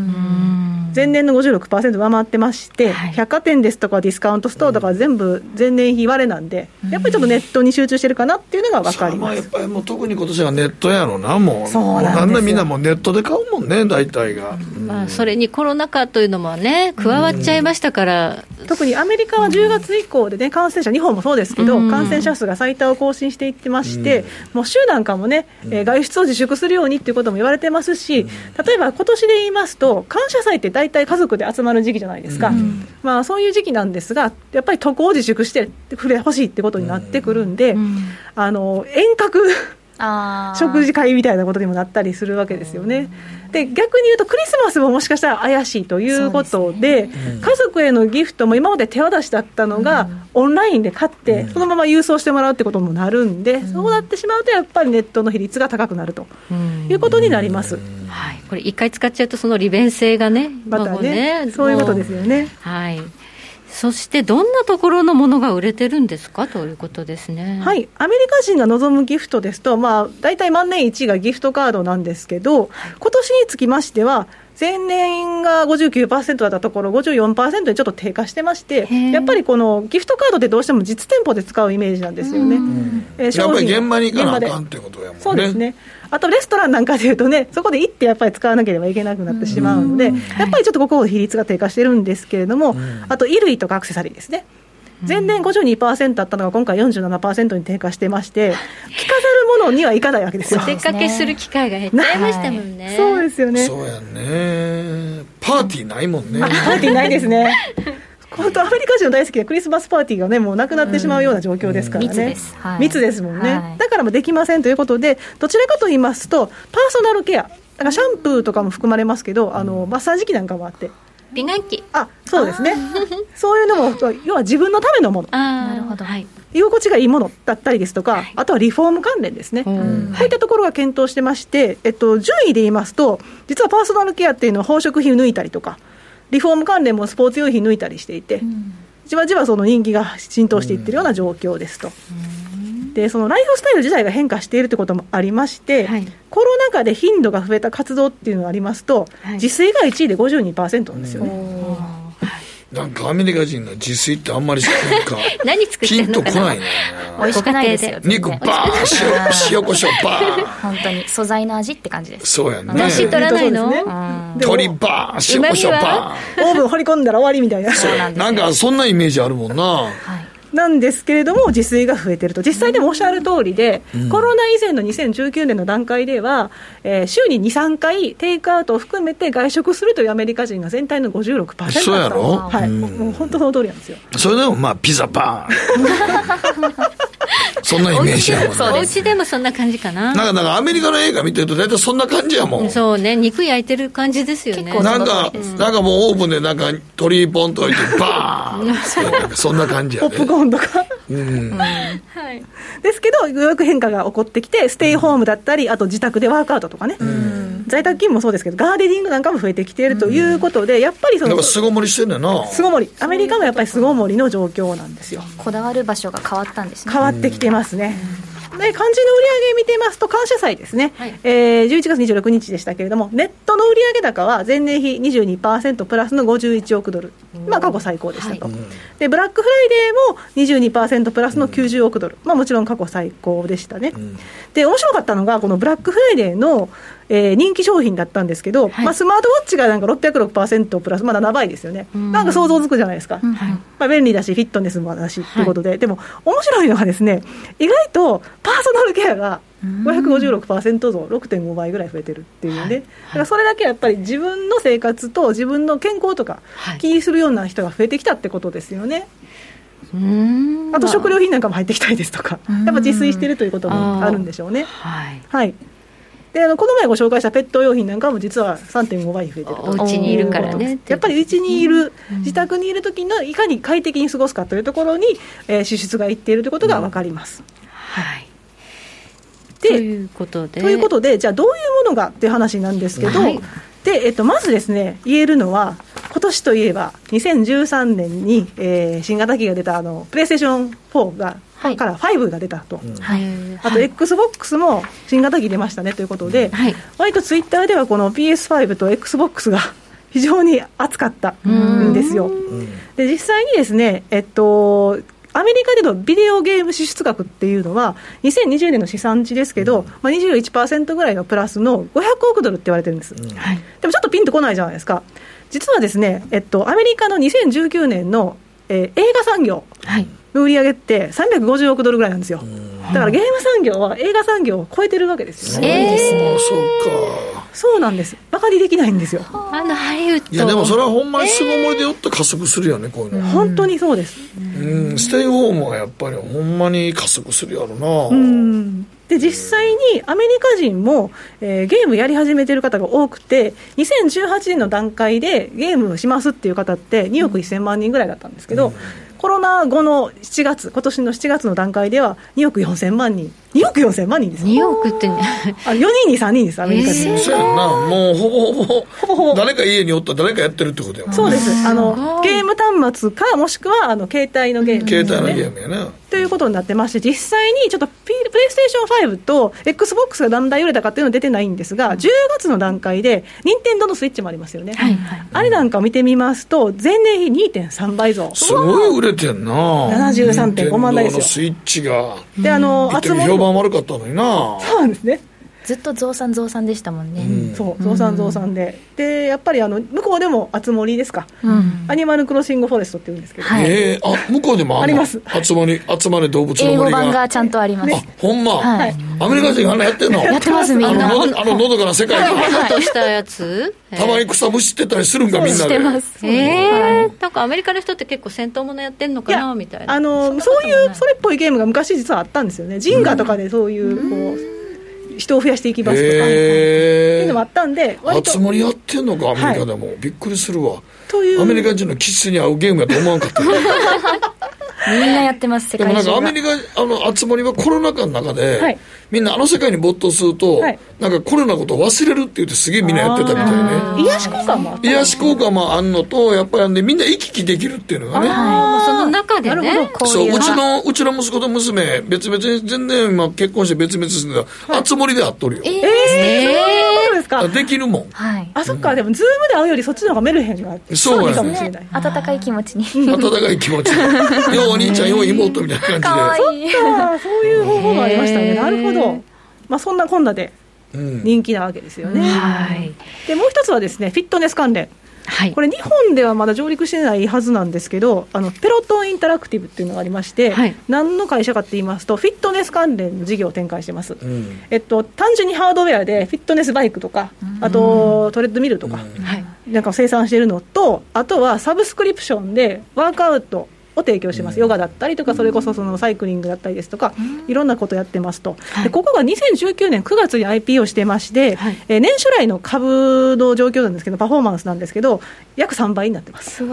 前年の56%上回ってまして、はい、百貨店ですとかディスカウントストアとか全部前年比割れなんで、やっぱりちょっとネットに集中してるかなっていうのが分かります、やっぱりもう特に今年はネットやろな、もう、そうなんだみんなもうネットで買うもんね、大体が。まあ、それにコロナ禍というのもね、加わっちゃいましたから、特にアメリカは10月以降でね、感染者、日本もそうですけど、感染者数が最多を更新していってまして、もう週なんかもね、えー、外出を自粛するようにっていうことも言われてますし、例えば今年で言いますと、感謝祭って大体家族で集まる時期じゃないですか、うん、まあ、そういう時期なんですが、やっぱり渡航を自粛して触れほしいってことになってくるんで、うん、あの遠隔 食事会みたいなことにもなったりするわけですよね。で逆に言うとクリスマスももしかしたら怪しいということで、ねうん、家族へのギフトも今まで手渡しだったのが、オンラインで買って、そのまま郵送してもらうってこともなるんで、そうなってしまうとやっぱりネットの比率が高くなるということになります。はい、これ一回使っちゃうとその利便性がねまたね、ね、そういうことですよね。はいそしてどんなところのものが売れてるんですか？ということですね。はい、アメリカ人が望むギフトですと、まあ、大体万年1位がギフトカードなんですけど、今年につきましては、前年が59%だったところ、54%にちょっと低下してまして、やっぱりこのギフトカードってどうしても実店舗で使うイメージなんですよね。えー、やっぱり現場に行かなあかんってことやもんね。そうですね。あとレストランなんかでいうとね、そこで行ってやっぱり使わなければいけなくなってしまうので、やっぱりちょっとここ比率が低下してるんですけれども、あと衣類とかアクセサリーですね。前年52%だったのが今回47%に低下してまして、着飾るものにはいかないわけですよ。お出かけする機会が減っちゃいましたもんね。そうですよね。そうやね。パーティーないもんね。パーティーないですね。本当アメリカ人の大好きなクリスマスパーティーがねもうなくなってしまうような状況ですからね、密です、はい、密ですもんね、はい、だからもできませんということでどちらかと言いますとパーソナルケア。だからシャンプーとかも含まれますけどあのマッサージ機なんかもあって美顔器。あそうですね。そういうのも要は自分のためのもの。なるほど。はい。居心地がいいものだったりですとか、あとはリフォーム関連ですね、こういったところが検討してまして、えっと、順位で言いますと、実はパーソナルケアっていうのは、宝飾品を抜いたりとか、リフォーム関連もスポーツ用品抜いたりしていて、じわじわその人気が浸透していってるような状況ですと。でそのライフスタイル自体が変化しているということもありまして、はい、コロナ禍で頻度が増えた活動っていうのがありますと、はい、自炊が1位で52%なんですよね。なんかアメリカ人の自炊ってあんまりなんか。何作ってんのかな。ピンとこないね。美味しくないですよ肉バーン塩塩コショウバーン本当に素材の味って感じです。そうやね。だし取らないの、ね、鶏バーン塩コショウバーンオーブン掘り込んだら終わりみたいな。そうなんかそんなイメージあるもんな、はいなんですけれども、自炊が増えてると、実際でもおっしゃる通りで、うん、コロナ以前の2019年の段階では、えー、週に2、3回、テイクアウトを含めて外食するというアメリカ人が全体の56%だったそうやろ、はい、うん、もう本当その通りなんですよ。それでもまあ、ピザバーン そんなイメージやもんね。お家でもそんな感じかな。なんか、なんかアメリカの映画見てると大体そんな感じやもん。そうね、肉焼いてる感じですよね。なんか、なんかもうオーブンでなんか鶏ポンと置いてバーン そんな感じやね。ポップコーンとか。うん。はい。ですけど、ようやく変化が起こってきて、ステイホームだったり、あと自宅でワークアウトとかね。在宅勤務もそうですけど、ガーデニングなんかも増えてきているということで、やっぱりその。巣ごもりしてんだよな。巣ごもり。アメリカもやっぱり巣ごもりの状況なんですよ。こだわる場所が変わったんですね。変わってきてますね。で漢字の売上見てますと、感謝祭ですね、はい、えー、11月26日でしたけれども、ネットの売上高は前年比22%プラスの51億ドル、まあ、過去最高でしたと、はい、でブラックフライデーも22%プラスの90億ドル、まあ、もちろん過去最高でしたね。で面白かったのが、このブラックフライデーのえー、人気商品だったんですけど、はい、まあ、スマートウォッチがなんか606%プラス、まだ7倍ですよね、ん。なんか想像つくじゃないですか、うんはい、まあ、便利だし、フィットネスもだしということで、はい、でも面白いのはですね、意外とパーソナルケアが556%増、6.5倍ぐらい増えてるっていうね、はい、だからそれだけやっぱり自分の生活と自分の健康とか、気にするような人が増えてきたってことですよね。あと食料品なんかも入ってきたりですとか、やっぱ自炊してるということもあるんでしょうね。はい、はいであのこの前ご紹介したペット用品なんかも実は3.5倍増えてると。お家にいるからね。やっぱりうちにいる、自宅にいる時のいかに快適に過ごすかというところに、えー支出がいっているということが分かります。はい。でということで。ということで、じゃあどういうものがっていう話なんですけど、はい。でえっと、まずですね、言えるのは、今年といえば、2013年に、えー新型機が出たあのプレイステーション4が、はいから5が出たと。はい。あと、XBOX も新型機出ましたねということで、はい。割とツイッターではこの PS5 と XBOX が 非常に熱かったん。ですよ。で実際にですね、えっと、アメリカでのビデオゲーム支出額っていうのは、2020年の試算値ですけど、まあ、21%ぐらいのプラスの500億ドルって言われてるんです。でもちょっとピンとこないじゃないですか。実はですね、えっと、アメリカの2019年の、えー映画産業はいの売り上げって350億ドルぐらいなんですよ。だからゲーム産業は映画産業を超えてるわけですよね。ああそうかそうなんです。バカにできないんですよ。あのハリウッドいやでもそれはほんまに巣ごもりでよって加速するよねこういうの本当にそうです。うんステイホームはやっぱりほんまに加速するやろなうんで実際にアメリカ人も、えーゲームやり始めてる方が多くて、2018年の段階でゲームをしますっていう方って2億1000万人ぐらいだったんですけど、コロナ後の7月、今年の7月の段階では2億4000万人、2億4000万人です2億ってね。あ4人に3人です、アメリカ人。そうやんな。もうほぼほぼほぼほぼ。誰か家におったら誰かやってるってことやもんそうです。あのゲーム端末か、もしくはあの携帯のゲームですね、携帯のゲームやな。ということになってまして、実際にちょっとプレイステーション5と XBOX がだんだん売れたかっていうのは出てないんですが、10月の段階で、任天堂のスイッチもありますよね、あれなんかを見てみますと、前年比2.3倍増。すごい売れてんな。73.5万台ですよ。スイッチが。であの評判悪かったのにな。そうなんですね、ずっと増産増産でしたもんね、そう増産増産で、でやっぱりあの向こうでも熱盛ですか、アニマルクロッシングフォレストっていうんですけど、ええあ向こうでもあります。集まり集まれ動物の英語森が版がちゃんとあります、あほんま、はい。アメリカ人があんなやってんの？やってますみんな。あのあののどかな世界ほでんとしたやつ。たまに草むしってたりするんかみんなしでてます。えー、なんかアメリカの人って結構戦闘ものやってんのかなみたいな。あのそういうそれっぽいゲームが昔実はあったんですよね、ジンガとかでそういうこう人を増やしていきますとか、っていうのもあったんで、割と集まりやってんのかアメリカでも、びっくりするわ。という。アメリカ人の気質に合うゲームやと思わんかった みんなやってます世でもなんかアメリカあの集まりはコロナ禍の中で、はいみんなあの世界に没頭すると、はい。なんかコロナのことを忘れるって言ってすげえみんなやってたみたいね。癒し効果も癒し効果もあんのとやっぱりあんでみんな行き来できるっていうのがね。その中でね。ほそううちのうちの息子と娘別々に全然、まあ、結婚して別々に住んでたあつ森で会っとるよ、えー、そういうことですか？あできるもん。はい。あそっか、でもズームで会うよりそっちの方がメルヘンがそうやねいいかもしれない、温かい気持ちに。温かい気持ち。ようお兄ちゃんよう妹みたいな感じで。かわい。いそういう方法がありましたね、なるほど、まあ、そんなこんなでうん。人気なわけですよね、はい。でもう一つはですねフィットネス関連。はい。これ日本ではまだ上陸してないはずなんですけどあのペロトンインタラクティブっていうのがありまして、はい。何の会社かって言いますとフィットネス関連の事業を展開してます、うん。えっと、単純にハードウェアでフィットネスバイクとか、あとトレッドミルとか、はい。なんかを生産しているのと、あとはサブスクリプションでワークアウトを提供してます、ヨガだったりとか、それこそそのサイクリングだったりですとか、いろんなことやってますと、でここが2019年9月に IPO してまして、はい。えー年初来の株の状況なんですけど、パフォーマンスなんですけど、約3倍になってます。えー、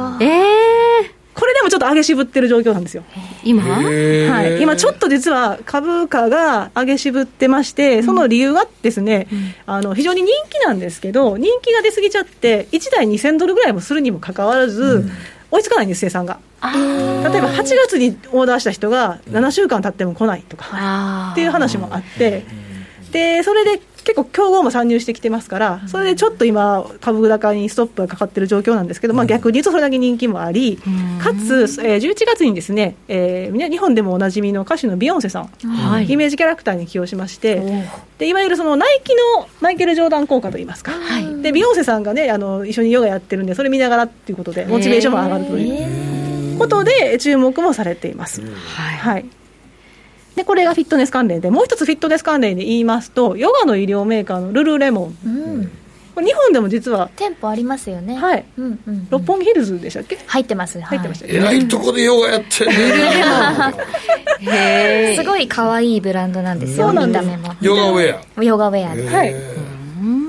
これでもちょっと上げ渋ってる状況なんですよ。今？はい、今ちょっと実は株価が上げ渋ってまして、その理由がですね、あの非常に人気なんですけど、人気が出過ぎちゃって、1台2000ドルぐらいもするにもかかわらず、追いつかないんです、生産が。例えば8月にオーダーした人が7週間経っても来ないとかあっていう話もあって、でそれで結構、競合も参入してきてますから、それでちょっと今、株高にストップがかかってる状況なんですけど、まあ、逆に言うとそれだけ人気もあり、かつ、えー11月にですね、えー日本でもおなじみの歌手のビヨンセさん、はい。イメージキャラクターに起用しまして、でいわゆるそのナイキのマイケル・ジョーダン効果といいますか、でビヨンセさんがねあの、一緒にヨガやってるんで、それ見ながらっていうことで、モチベーションも上がるということで、注目もされています。はいでこれがフィットネス関連で、もう一つフィットネス関連で言いますと、ヨガの医療メーカーのルルレモン、これ日本でも実は店舗ありますよね。はい、うんうん、六本木ヒルズでしたっけ？入ってます。入ってました、えらいとこでヨガやってるね。すごい可愛いブランドなんですよ。見た目も。ヨガウェア。ヨガウェアで、はい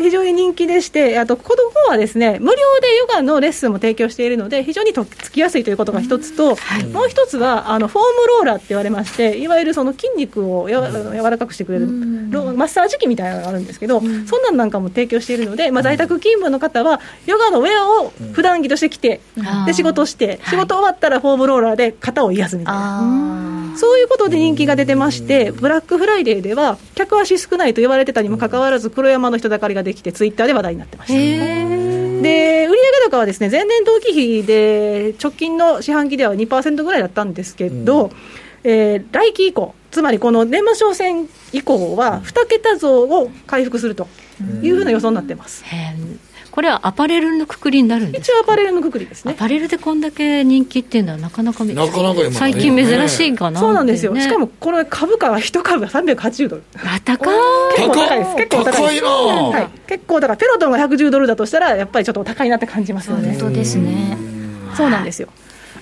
非常に人気でして、あと、この方はですね、無料でヨガのレッスンも提供しているので、非常にとっつきやすいということが一つと、もう一つは、あの、フォームローラーって言われまして、いわゆるその筋肉をやわ柔らかくしてくれる、ロマッサージ機みたいなのがあるんですけど、そんなんなんかも提供しているので、まあ、在宅勤務の方は、ヨガのウェアを普段着として着て、で、仕事して、仕事終わったらフォームローラーで肩を癒すみたいな。そういうことで人気が出てまして、ブラックフライデーでは、客足少ないと言われてたにもかかわらず、黒山の人だかりができて、ツイッターで話題になってました。で、売上高はですね、前年同期比で、直近の四半期では2%ぐらいだったんですけど、えー来期以降、つまりこの年末商戦以降は、2桁増を回復するというふうな予想になってます。これはアパレルのくくりになるんです一応アパレルのくくりですね。アパレルでこんだけ人気っていうのはなかなかなかなか今最近珍しいかなそうなんですよ。しかも、この株価は1株が380ドル。あ高い結構高いです。結構高いです。高いなはい。結構だからペロトンが110ドルだとしたらやっぱりちょっと高いなって感じますよね。本当ですねそうなんですよ。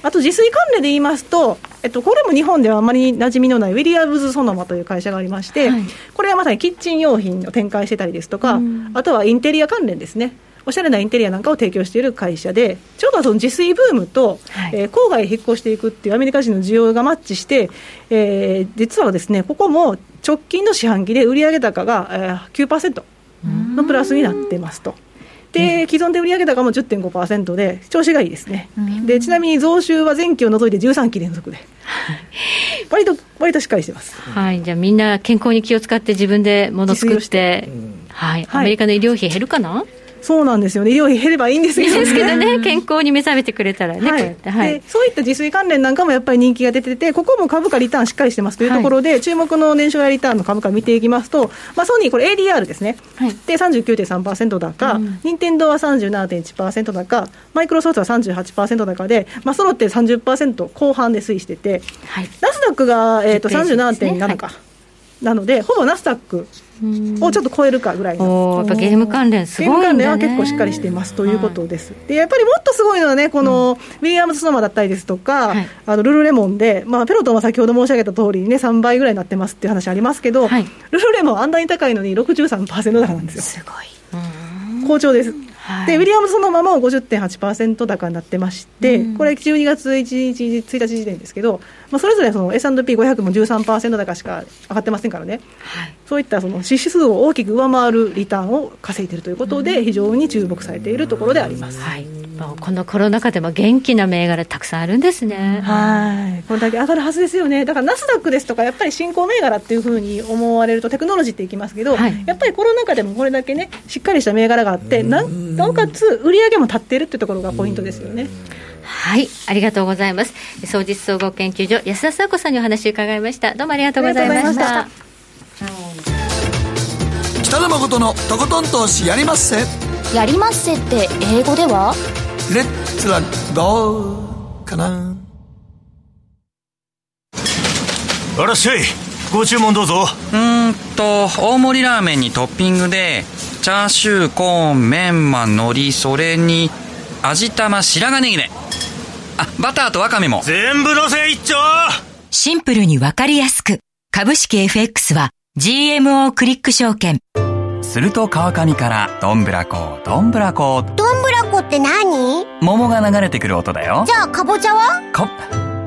あと自炊関連で言いますと、えっと、これも日本ではあまり馴染みのないウィリアムズ・ソノマという会社がありまして、これはまさにキッチン用品を展開してたりですとか、あとはインテリア関連ですね。おしゃれなインテリアなんかを提供している会社で、ちょうどその自炊ブームと、えー郊外へ引っ越していくっていうアメリカ人の需要がマッチして、えー実はですね、ここも直近の四半期で売上高が、えー、9%のプラスになってますと。で、既存で売上高も10.5%で、調子がいいですね。で、ちなみに増収は前期を除いて13期連続で。割と、割としっかりしてます。はい、じゃあみんな健康に気を使って自分で物作って、はい、アメリカの医療費減るかな、そうなんですよね。医療費減ればいいんですけどいいですけどね、健康に目覚めてくれたらね。そういった自炊関連なんかもやっぱり人気が出てて、ここも株価リターンしっかりしてますというところで、注目の年初来リターンの株価見ていきますと、まあ、ソニー、これ ADR ですね、で39.3%高、任天堂は37.1%高、マイクロソフトは38%高で、まあ、揃って30%後半で推移してて、ナスダックが、えー、と37.7か。なので、ほぼナスダックをちょっと超えるかぐらいの。やっぱゲーム関連すごいねゲーム関連は結構しっかりしていますということです。で、やっぱりもっとすごいのはね、この、ウィリアムズ・ソノマだったりですとか、あの、ルルレモンで、まあ、ペロトンは先ほど申し上げた通りにね、3倍ぐらいになってますっていう話ありますけど、ルルレモンはあんなに高いのに63%高なんですよ。すごい。好調です。で、ウィリアムズ・ソノマも50.8%高になってまして、これ12月1日、1日時点ですけど、まあ、それぞれその S&P500 も13%高しか上がってませんからね。そういったその指数を大きく上回るリターンを稼いでいるということで、非常に注目されているところであります。まあこのコロナ禍でも元気な銘柄たくさんあるんですね。はい。これだけ上がるはずですよね。だからナスダックですとか、やっぱり新興銘柄っていうふうに思われるとテクノロジーっていきますけど、やっぱりコロナ禍でもこれだけね、しっかりした銘柄があって、なんなおかつ売り上げも立っているっていうところがポイントですよね。はい、ありがとうございます。総実総合研究所安田佐子さんにお話を伺いました。どうもありがとうございましたま。北野誠のとことん投資やりまっせ。やりまっせって英語では？レッツラゴーかな。あらっしゃい。ご注文どうぞ。うーんと大盛りラーメンにトッピングでチャーシューコーンメンマ海苔それに味玉白髪ネギねあバターとワカメも。全部のせ一丁。シンプルにわかりやすく。株式 FX は GMO クリック証券。すると川上からどんぶらこどんぶらこ。どんぶらこって何？桃が流れてくる音だよ。じゃあかぼちゃは？こ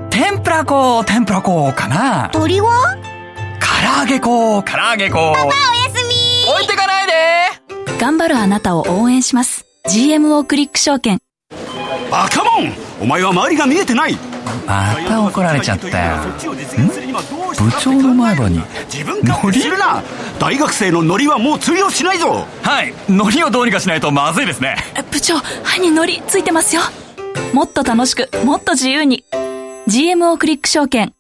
天ぷらこ天ぷらこかな。鳥は？唐揚げこ唐揚げこ。パパおやすみ。置いてかないで。頑張るあなたを応援します。GMO クリック証券。バカモン！お前は周りが見えてないまた怒られちゃったよ。部長の前歯に自分勝手するな！大学生のノリはもう通用しないぞ！はい。海苔をどうにかしないとまずいですね。部長歯にのりついてますよ。もっと楽しくもっと自由に。GMO クリック証券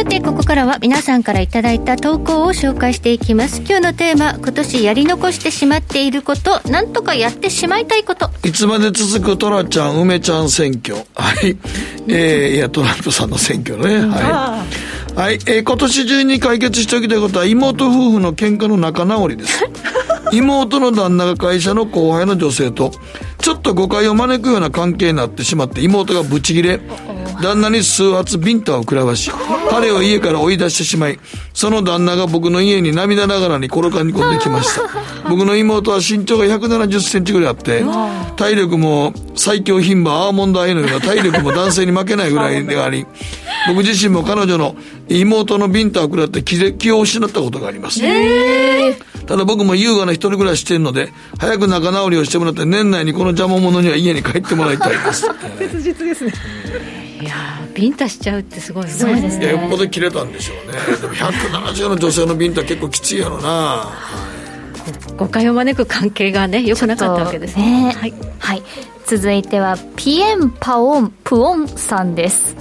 さて、ここからは皆さんからいただいた投稿を紹介していきます。今日のテーマ、今年やり残してしまっていること、なんとかやってしまいたいこと。いつまで続くトラちゃん、梅ちゃん選挙。はい。えー、いや、トランプさんの選挙ね。はい。はい、えー今年中に解決しておきたいことは妹夫婦の喧嘩の仲直りです。妹の旦那が会社の後輩の女性と、ちょっと誤解を招くような関係になってしまって妹がブチギレ、旦那に数発ビンタを食らわし、彼を家から追い出してしまい、その旦那が僕の家に涙ながらに転がり込んできました。僕の妹は身長が170センチぐらいあって、体力も最強牝馬アーモンドアイのような体力も男性に負けないぐらいであり、僕自身も彼女の妹のビンタを食らって気で気を失ったことがあります。ただ僕も優雅な一人暮らししているので、早く仲直りをしてもらって、年内にこの邪魔者には家に帰ってもらいたいです。切実ですねいやービンタしちゃうってすごいですいやよっぽど切れたんでしょうね。でも170の女性のビンタ結構きついやろな。誤解を招く関係がね良くなかったわけですね。ねはい。はい、続いてはピエンパオンプオンさんです、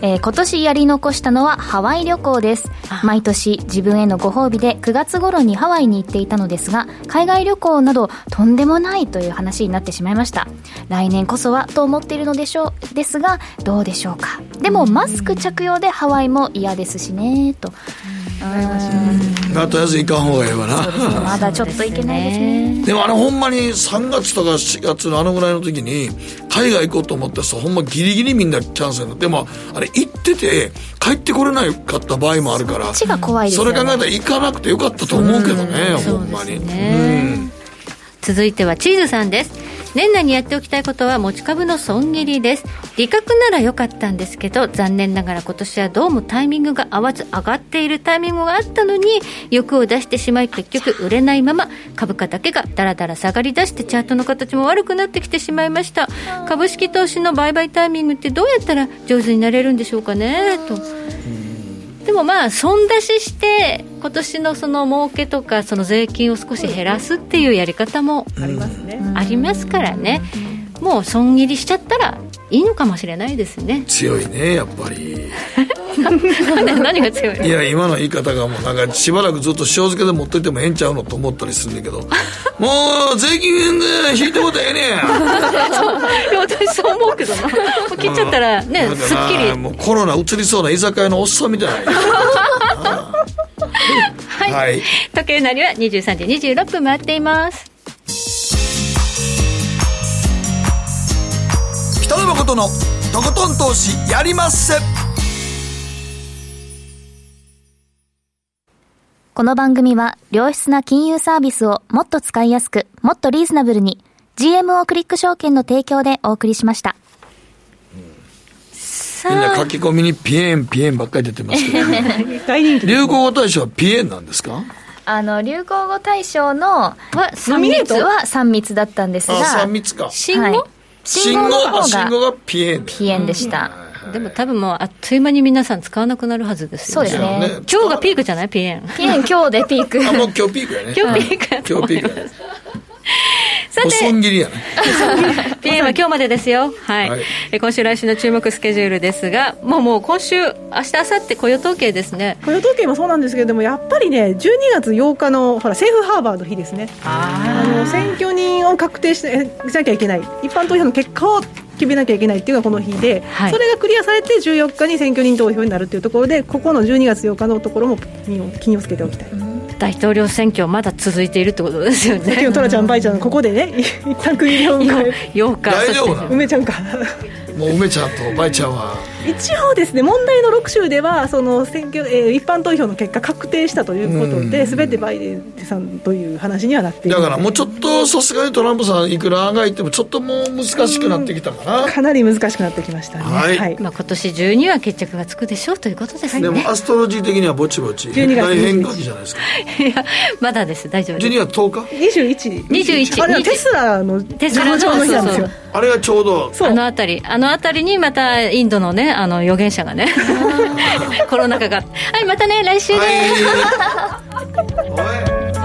えー今年やり残したのはハワイ旅行です。毎年自分へのご褒美で9月頃にハワイに行っていたのですが海外旅行などとんでもないという話になってしまいました。来年こそはと思っているのでしょうですがどうでしょうか。でもマスク着用でハワイも嫌ですしねとまあとりあえず行かん方がええわな。まだちょっといけないですね。でもあれほんまに3月とか4月のあのぐらいの時に海外行こうと思ってさほんまギリギリみんなキャンセルにな。ってでもあれ行ってて帰ってこれなかった場合もあるからこっちが怖いですよね。それ考えたら行かなくてよかったと思うけどね、ほんまに、うん。続いてはチーズさんです年内にやっておきたいことは持ち株の損切りです。利確なら良かったんですけど残念ながら今年はどうもタイミングが合わず上がっているタイミングがあったのに欲を出してしまい結局売れないまま株価だけがだらだら下がり出してチャートの形も悪くなってきてしまいました。株式投資の売買タイミングってどうやったら上手になれるんでしょうかねと。でもまあ損出しして今年のその儲けとかその税金を少し減らすっていうやり方もありますね。ありますからね。もう損切りしちゃったらいいのかもしれないですね。強いねやっぱり 何が強いの？いや今の言い方がもうなんかしばらくずっと塩漬けで持っといてもええんちゃうのと思ったりするんだけど。もう税金で引いてもらええねんいや私そう思うけどな。もう切っちゃったらねすっきり。もうコロナ移りそうな居酒屋のおっさんみたいな。はい、はい。時計なりは23時26分回っています。北野誠のとことん投資やりまっせこの番組は良質な金融サービスをもっと使いやすく、もっとリーズナブルに GMO クリック証券の提供でお送りしました。みんな書き込みにピエンピエンばっかり出てますけど、ね、流行語大賞はピエンなんですか？あの流行語大賞のはノミネート？は3密だったんですが。あ三密か。信号、はい。信号信号の方がピエン。ピエンでした、でも多分もうあっという間に皆さん使わなくなるはずですよそうですね。ね今日がピークじゃない？ピエン。ピエン今日でピーク。あもう今日ピークやね。今日ピークやと今日ピークやね。さて損切りやね。ピエンは今日までですよ。はい。はい。え今週来週の注目スケジュールですが、もうもう今週、明日、明後日雇用統計ですね。雇用統計もそうなんですけれども、やっぱりね、12月8日のほらセーフハーバーの日ですね、あの選挙人を確定しえしなきゃいけない、一般投票の結果を決めなきゃいけないっていうのがこの日で、はいそれがクリアされて14日に選挙人投票になるっていうところで、ここの12月8日のところも気を気をつけておきたい。大統領選挙まだ続いているってことですよね。のトラちゃん、バイちゃん、ここでね、一旦区切りを迎え8日。大丈夫バイちゃんか。もう梅ちゃんとバイちゃんは。一応ですね問題の6州ではその選挙、えー一般投票の結果確定したということで、すべてバイデンさんという話にはなっている。だからもうちょっとさすがにトランプさんいくらがいてもちょっともう難しくなってきたかな。かなり難しくなってきましたね。はい。まあ、今年中には決着がつくでしょうということですね。でもアストロジー的にはぼちぼち。12月大変換じゃないですか。いや、まだです、大丈夫です。12月10日？21 21あれはテスラのテスラの日なんですよ。そうあれがちょうど。あの辺り、あの辺りにまたインドのね、あの預言者がね、コロナ禍が。はい、またね、来週ね。はいおい